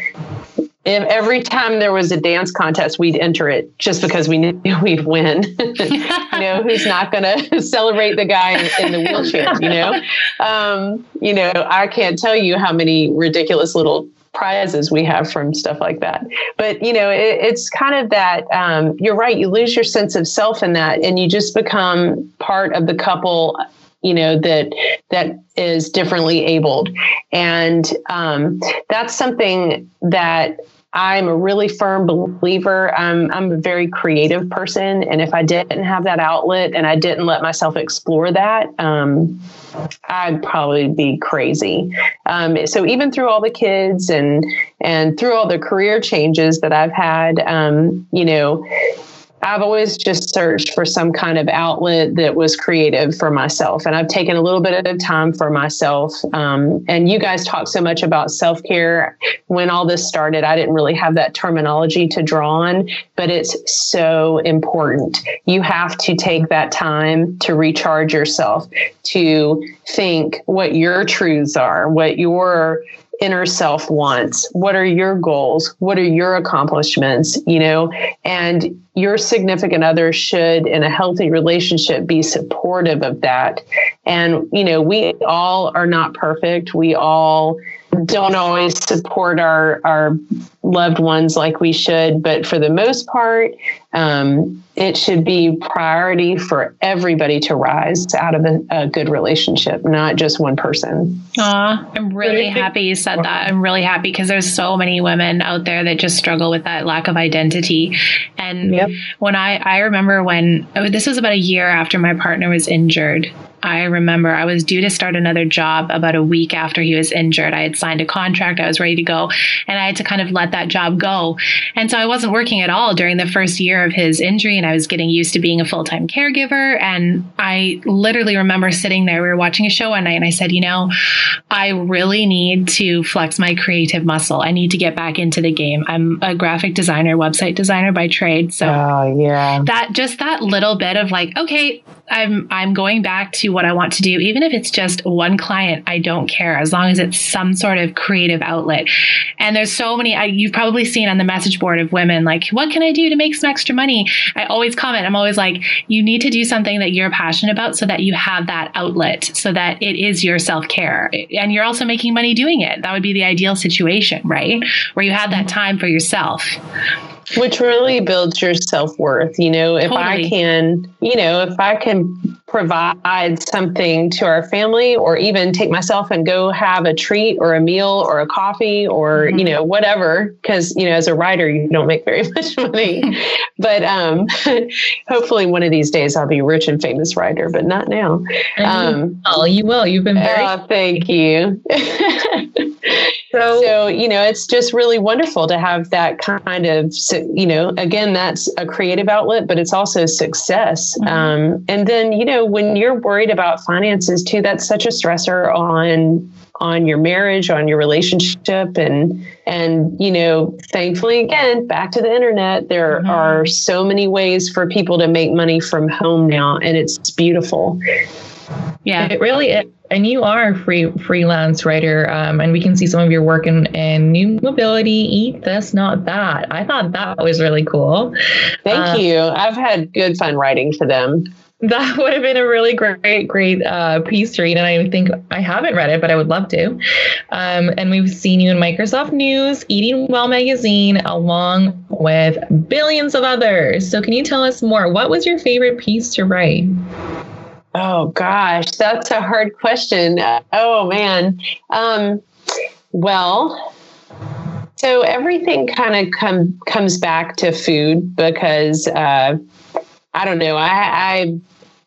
if every time there was a dance contest, we'd enter it just because we knew we'd win. you know, who's not going to celebrate the guy in, in, the wheelchair? You know, um, you know, I can't tell you how many ridiculous little prizes we have from stuff like that. But you know, it, it's kind of that. Um, you're right. You lose your sense of self in that, and you just become part of the couple you know that that is differently abled and um, that's something that I'm a really firm believer. I'm, I'm a very creative person. And if I didn't have that outlet and I didn't let myself explore that, um, I'd probably be crazy. Um, so even through all the kids and, and through all the career changes that I've had, um, you know, I've always just searched for some kind of outlet that was creative for myself. And I've taken a little bit of time for myself. Um, and you guys talk so much about self care. When all this started, I didn't really have that terminology to draw on, but it's so important. You have to take that time to recharge yourself, to think what your truths are, what your inner self wants? What are your goals? What are your accomplishments you know? And your significant other should in a healthy relationship be supportive of that. And you know we all are not perfect. We all don't always support our our loved ones like we should, but for the most part, um, it should be priority for everybody to rise out of a, a good relationship, not just one person. Aw, I'm really happy you said that. I'm really happy because there's so many women out there that just struggle with that lack of identity. And yep. when I I remember when oh, this was about a year after my partner was injured I remember I was due to start another job about a week after he was injured. I had signed a contract, I was ready to go, and I had to kind of let that job go. And so I wasn't working at all during the first year of his injury, and I was getting used to being a full time caregiver. And I literally remember sitting there, we were watching a show one night, and I said, You know, I really need to flex my creative muscle. I need to get back into the game. I'm a graphic designer, website designer by trade. So, oh, yeah. That just that little bit of like, okay, I'm I'm going back to what I want to do, even if it's just one client, I don't care as long as it's some sort of creative outlet. And there's so many, I, you've probably seen on the message board of women, like, what can I do to make some extra money? I always comment, I'm always like, you need to do something that you're passionate about so that you have that outlet, so that it is your self care. And you're also making money doing it. That would be the ideal situation, right? Where you have that time for yourself which really builds your self-worth you know if totally. i can you know if i can provide something to our family or even take myself and go have a treat or a meal or a coffee or mm-hmm. you know whatever because you know as a writer you don't make very much money. But um hopefully one of these days i'll be a rich and famous writer but not now. Um oh you will. You've been very oh, thank you so, so you know it's just really wonderful to have that kind of you know again that's a creative outlet but it's also success mm-hmm. um and then you know when you're worried about finances too, that's such a stressor on on your marriage, on your relationship, and and you know, thankfully, again, back to the internet, there mm-hmm. are so many ways for people to make money from home now, and it's beautiful. Yeah, it really is. And you are a free freelance writer, um, and we can see some of your work in, in New Mobility, Eat This, Not That. I thought that was really cool. Thank uh, you. I've had good fun writing for them that would have been a really great, great uh, piece to read. And I think I haven't read it, but I would love to. Um, and we've seen you in Microsoft News, Eating Well magazine, along with billions of others. So, can you tell us more? What was your favorite piece to write? Oh, gosh, that's a hard question. Oh, man. Um, well, so everything kind of come, comes back to food because. Uh, I don't know. I, I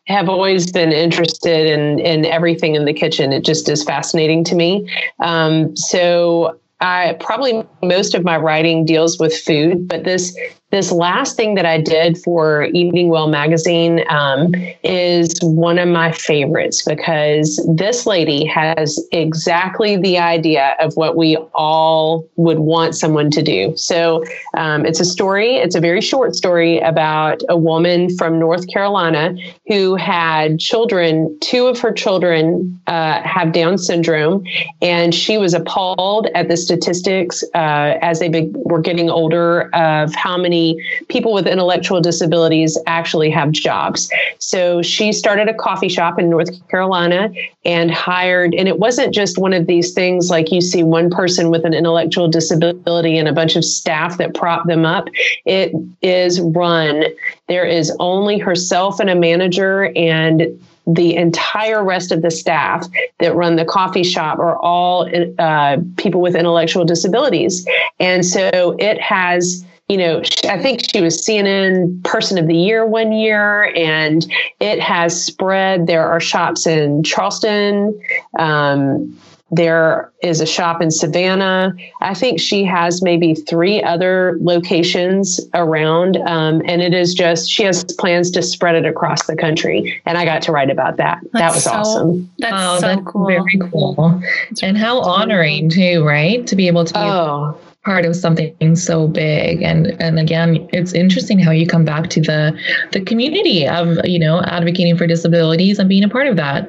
have always been interested in in everything in the kitchen. It just is fascinating to me. Um, so I probably most of my writing deals with food, but this this last thing that I did for Eating Well magazine um, is one of my favorites because this lady has exactly the idea of what we all would want someone to do. So um, it's a story, it's a very short story about a woman from North Carolina who had children, two of her children uh, have Down syndrome, and she was appalled at the statistics uh, as they be- were getting older of how many people with intellectual disabilities actually have jobs. So she started a coffee shop in North Carolina and hired, and it wasn't just one of these things like you see one person with an intellectual disability and a bunch of staff that prop them up. It is run. There is only herself and a manager and the entire rest of the staff that run the coffee shop are all uh, people with intellectual disabilities. And so it has you know, I think she was CNN Person of the Year one year, and it has spread. There are shops in Charleston. Um, there is a shop in Savannah. I think she has maybe three other locations around. Um, and it is just, she has plans to spread it across the country. And I got to write about that. That's that was so, awesome. That's oh, so that's cool. Very cool. That's and how honoring, too, right? To be able to be oh part of something so big. And and again it's interesting how you come back to the the community of you know advocating for disabilities and being a part of that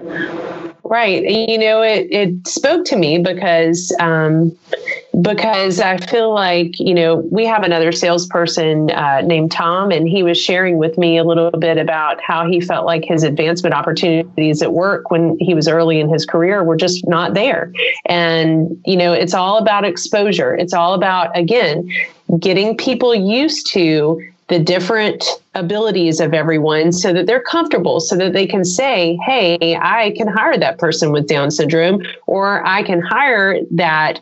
right you know it it spoke to me because um because I feel like, you know, we have another salesperson uh, named Tom, and he was sharing with me a little bit about how he felt like his advancement opportunities at work when he was early in his career were just not there. And, you know, it's all about exposure. It's all about, again, getting people used to the different abilities of everyone so that they're comfortable so that they can say hey i can hire that person with down syndrome or i can hire that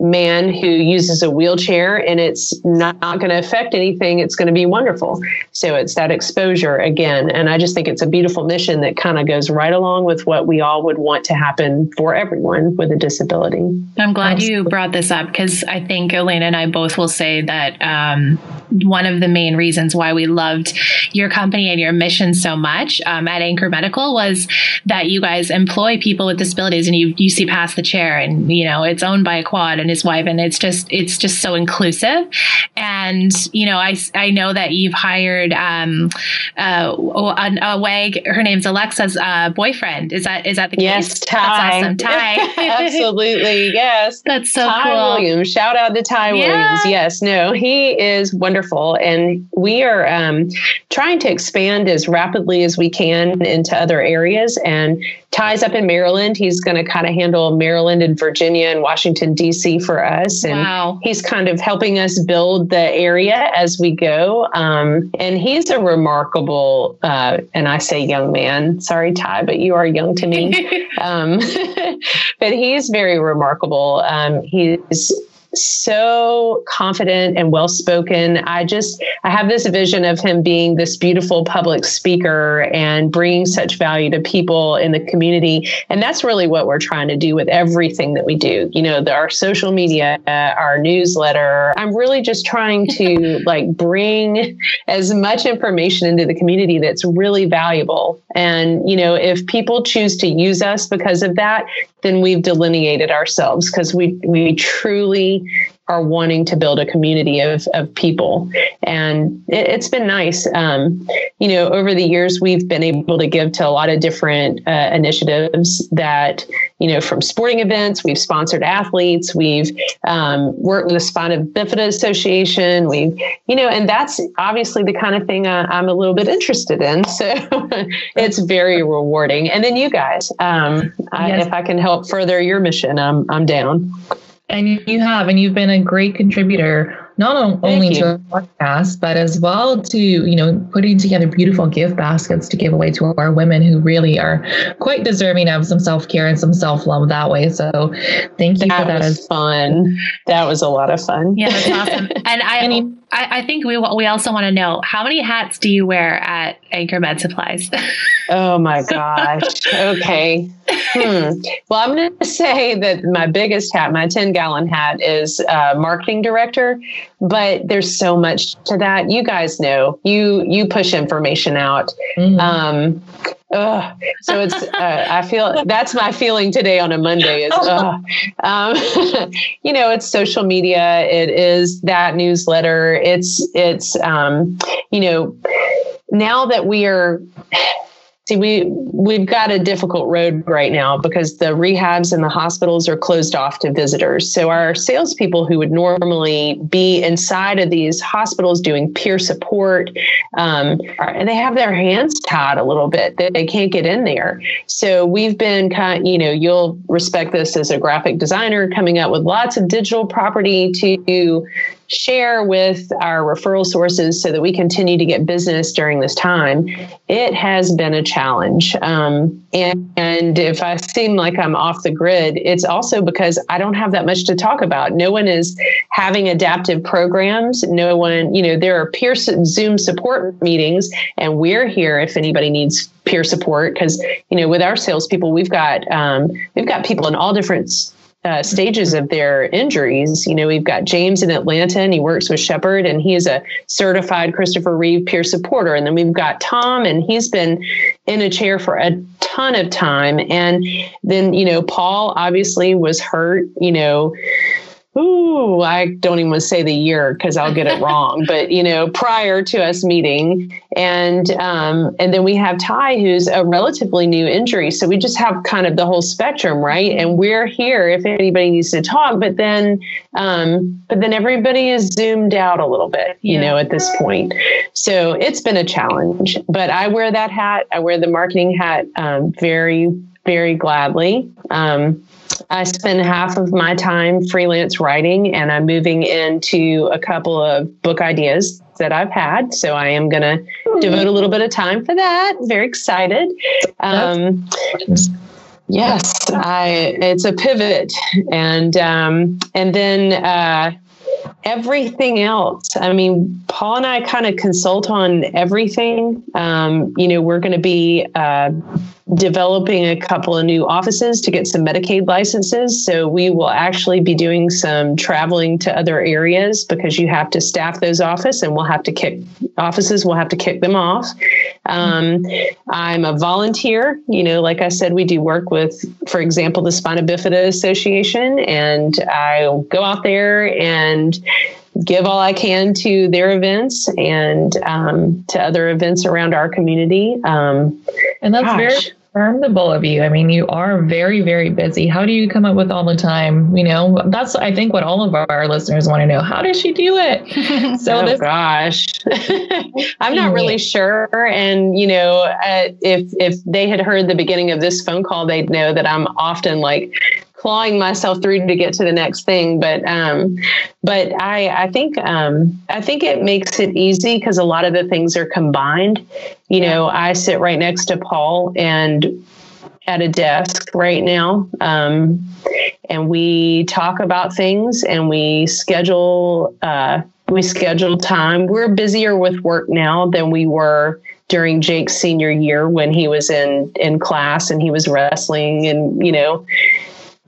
man who uses a wheelchair and it's not, not going to affect anything it's going to be wonderful. So it's that exposure again and i just think it's a beautiful mission that kind of goes right along with what we all would want to happen for everyone with a disability. I'm glad you brought this up because i think elena and i both will say that um, one of the main reasons why we loved your company and your mission so much um, at anchor medical was that you guys employ people with disabilities and you, you see past the chair and you know it's owned by a quad and and his wife, and it's just it's just so inclusive. And you know, I I know that you've hired um, uh, a, a WAG. Her name's Alexa's uh, boyfriend. Is that is that the case? Yes, Ty. That's awesome, Ty. Absolutely, yes. That's so Ty cool. Williams. Shout out to Ty Yeah. Williams. Yes, no, he is wonderful, and we are um, trying to expand as rapidly as we can into other areas. And Ty's up in Maryland. He's going to kind of handle Maryland and Virginia and Washington D.C. for us, and Wow. he's kind of helping us build the area as we go. Um, and he's a remarkable, uh, and I say young man. Sorry, Ty, but you are young to me. um, but he's very remarkable. Um, he's so confident and well spoken. I just I have this vision of him being this beautiful public speaker and bringing such value to people in the community. And that's really what we're trying to do with everything that we do. You know, the, our social media, uh, our newsletter. I'm really just trying to like bring as much information into the community that's really valuable. And you know, if people choose to use us because of that, then we've delineated ourselves because we we truly are wanting to build a community of, of people. And it, has been nice. Um, you know over the years we've been able to give to a lot of different uh, initiatives that you know from sporting events we've sponsored athletes we've um, worked with the spina bifida association we've you know and that's obviously the kind of thing I, i'm a little bit interested in. So it's very rewarding. And then you guys um, I, if i can help further your mission i'm, I'm down And you- you have, and you've been a great contributor, not on- only you. to our podcast, but as well to, you know, putting together beautiful gift baskets to give away to our women who really are quite deserving of some self care and some self love that way. So thank you that for that. was As, fun that was a lot of fun Yeah, that's awesome. And I, And you- I, I think we we also want to know how many hats do you wear at Anchor Med Supplies? Oh my gosh. Okay. Hmm. Well, I'm going to say that my biggest hat, my 10 gallon hat, is uh, marketing director. But there's so much to that. You guys know. You you push information out. Mhm. Um, so it's. Uh, I feel that's my feeling today on a Monday. Is um, you know, it's social media. It is that newsletter. It's it's um, you know, now that we are see we we've got a difficult road right now because the rehabs and the hospitals are closed off to visitors. So our salespeople who would normally be inside of these hospitals doing peer support, um, are, and they have their hands tied a little bit. They, they can't get in there. So we've been kind, you know, you'll respect this as a graphic designer, coming up with lots of digital property to share with our referral sources so that we continue to get business during this time, it has been a challenge. Um, and, and if I seem like I'm off the grid, it's also because I don't have that much to talk about. No one is having adaptive programs. No one, you know, there are peer Zoom support meetings, and we're here if anybody needs peer support because you know with our salespeople we've got um, we've got people in all different uh, stages of their injuries. You know, we've got James in Atlanta and he works with Shepherd and he is a certified Christopher Reeve peer supporter. And then we've got Tom and he's been in a chair for a ton of time. And then, you know, Paul obviously was hurt, you know, ooh, I don't even want to say the year because I'll get it wrong, but you know, prior to us meeting, and um, and then we have Ty, who's a relatively new injury, so we just have kind of the whole spectrum, right? And we're here if anybody needs to talk, but then, um, but then everybody is zoomed out a little bit, you yeah. know, at this point. So it's been a challenge, but I wear that hat. I wear the marketing hat um, very, very gladly. Um, I spend half of my time freelance writing, and I'm moving into a couple of book ideas that I've had. So I am going to mm-hmm. devote a little bit of time for that. Very excited. Um, yes, I. It's a pivot, and um, and then. Uh, everything else. I mean, Paul and I kind of consult on everything. Um, you know, we're going to be uh, developing a couple of new offices to get some Medicaid licenses. So we will actually be doing some traveling to other areas because you have to staff those offices and we'll have to kick offices, we'll have to kick them off. Um, I'm a volunteer. You know, like I said, we do work with, for example, the Spina Bifida Association, and I'll go out there and give all I can to their events and um, to other events around our community. Um, and that's gosh. very commendable of you. I mean, you are very, very busy. How do you come up with all the time? You know, that's I think what all of our listeners want to know. How does she do it? so oh this- gosh, I'm not really sure. And you know, uh, if if they had heard the beginning of this phone call, they'd know that I'm often like clawing myself through to get to the next thing. But um, but I I think um, I think it makes it easy because a lot of the things are combined. You know, I sit right next to Paul and at a desk right now. Um, and we talk about things and we schedule uh, we schedule time. We're busier with work now than we were during Jake's senior year when he was in in class and he was wrestling and you know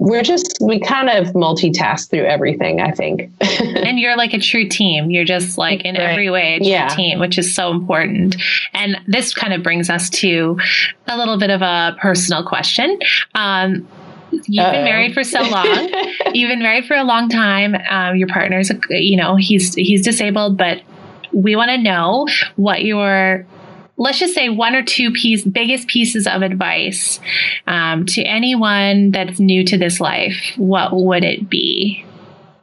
we're just we kind of multitask through everything i think and you're like a true team you're just like in right. every way a yeah. team which is so important and this kind of brings us to a little bit of a personal question um, You've Uh-oh. been married for so long. You've been married for a long time. Um, your partner's, you know, he's he's disabled, but we want to know what your let's just say one or two piece, biggest pieces of advice um, to anyone that's new to this life, what would it be?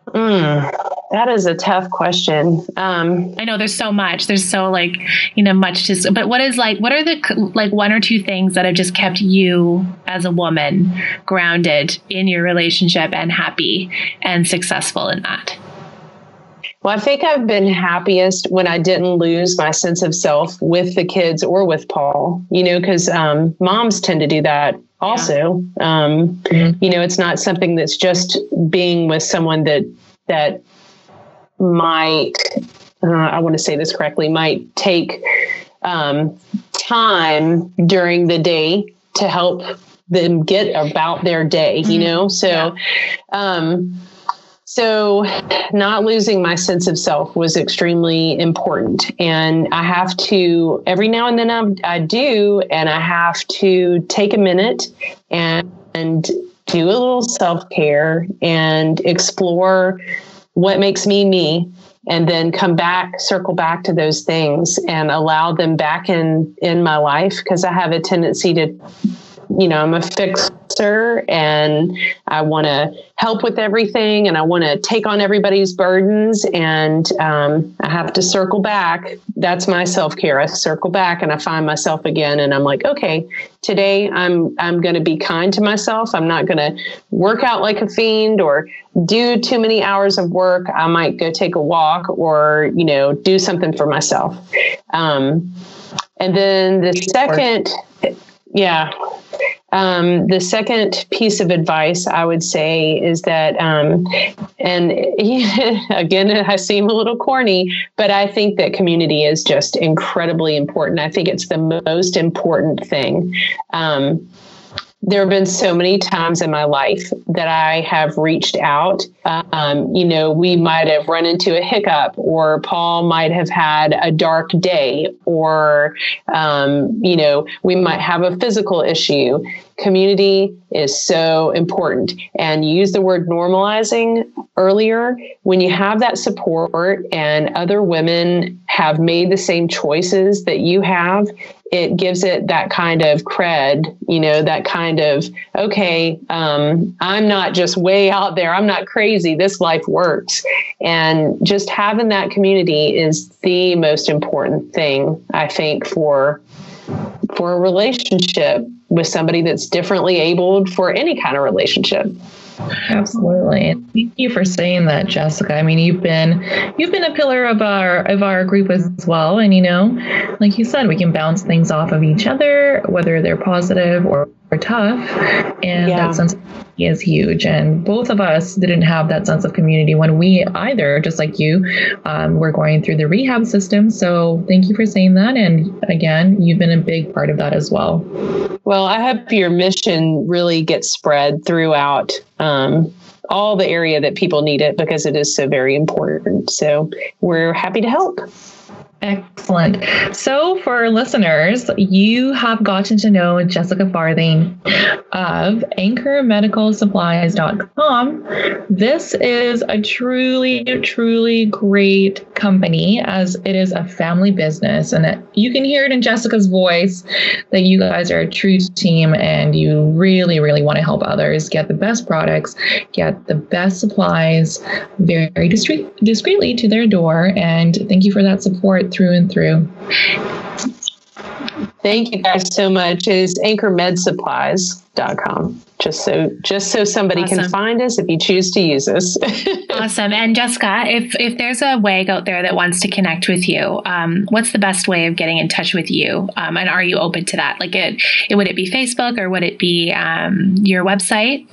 Mm, that is a tough question. Um, I know there's so much. There's so like you know much to. But what is like? What are the like one or two things that have just kept you as a woman grounded in your relationship and happy and successful in that? Well, I think I've been happiest when I didn't lose my sense of self with the kids or with Paul, you know, because um, moms tend to do that also. Yeah. Um, mm-hmm. You know, it's not something that's just being with someone that, that might, uh, I want to say this correctly, might take um, time during the day to help them get about their day, you mm-hmm. know? So, yeah. um, so, not losing my sense of self was extremely important. And I have to, every now and then I, I do, and I have to take a minute and, and do a little self care and explore what makes me me and then come back circle back to those things and allow them back in in my life because i have a tendency to you know i'm a fixer and I want to help with everything and I want to take on everybody's burdens. And um, I have to circle back. That's my self care. I circle back and I find myself again. And I'm like, okay, today I'm, I'm going to be kind to myself. I'm not going to work out like a fiend or do too many hours of work. I might go take a walk or, you know, do something for myself. Um, and then the second, yeah. Um, the second piece of advice I would say is that, um, and again, I seem a little corny, but I think that community is just incredibly important. I think it's the most important thing. Um, there have been so many times in my life that I have reached out. Um, you know, we might have run into a hiccup, or Paul might have had a dark day, or, um, you know, we might have a physical issue. Community is so important. And you used the word normalizing earlier. When you have that support and other women have made the same choices that you have, it gives it that kind of cred, you know, that kind of, okay, um, I'm not just way out there. I'm not crazy. This life works. And just having that community is the most important thing, I think, for for a relationship with somebody that's differently abled for any kind of relationship. Absolutely. Thank you for saying that, Jessica. I mean, you've been you've been a pillar of our of our group as well. And you know, like you said, we can bounce things off of each other, whether they're positive or, or tough. And yeah. that sense is huge. And both of us didn't have that sense of community when we either, just like you, um, were going through the rehab system. So thank you for saying that. And again, you've been a big part of that as well. Well, I hope your mission really gets spread throughout um, all the area that people need it because it is so very important. So we're happy to help. Excellent. So, for listeners, you have gotten to know Jessica Farthing of anchormedicalsupplies.com. This is a truly, truly great company as it is a family business. And you can hear it in Jessica's voice that you guys are a true team and you really, really want to help others get the best products, get the best supplies very discreet, discreetly to their door. And thank you for that support through and through. Thank you guys so much. Is anchormedsupplies.com. Just so just so somebody awesome. can find us if you choose to use us. awesome. And Jessica, if if there's a WAG out there that wants to connect with you, um, what's the best way of getting in touch with you? Um, and are you open to that? Like it, it would it be Facebook or would it be um, your website?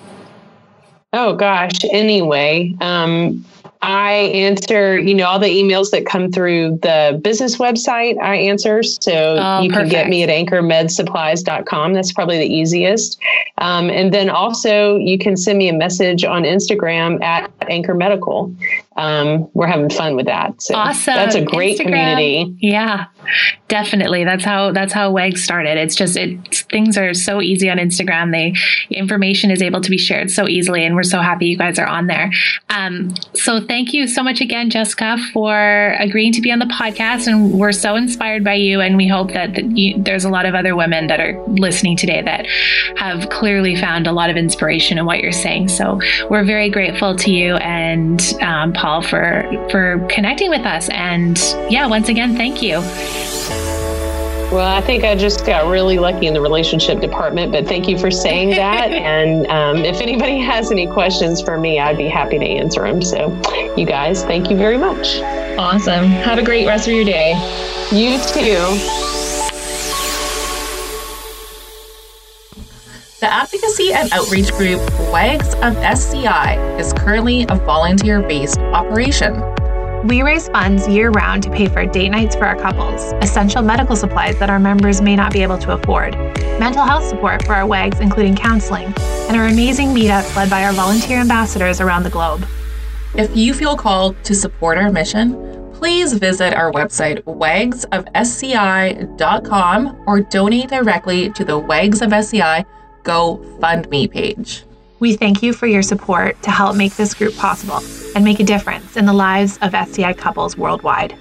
Oh gosh. Anyway, um, I answer, you know, all the emails that come through the business website. I answer. So oh, you perfect. can get me at anchormedsupplies.com. That's probably the easiest. Um, and then also you can send me a message on Instagram at Anchor Medical. Um, we're having fun with that. So awesome. That's a great Instagram. community. Yeah, definitely. That's how that's how WAG started. It's just it things are so easy on Instagram. They information is able to be shared so easily, and we're so happy you guys are on there. Um, so thank you so much again, Jessica, for agreeing to be on the podcast. And we're so inspired by you, and we hope that, that you, there's a lot of other women that are listening today that have clearly found a lot of inspiration in what you're saying. So we're very grateful to you and um, Paul for for connecting with us. And yeah, once again, thank you. Well, I think I just got really lucky in the relationship department, but thank you for saying that. and um, if anybody has any questions for me, I'd be happy to answer them. So, you guys, thank you very much. Awesome. Have a great rest of your day. You too. The advocacy and outreach group WAGS of SCI is currently a volunteer based operation. We raise funds year round to pay for date nights for our couples, essential medical supplies that our members may not be able to afford, mental health support for our WAGs, including counseling, and our amazing meetups led by our volunteer ambassadors around the globe. If you feel called to support our mission, please visit our website, wagsofsci.com, or donate directly to the Wags of SCI GoFundMe page. We thank you for your support to help make this group possible and make a difference in the lives of SCI couples worldwide.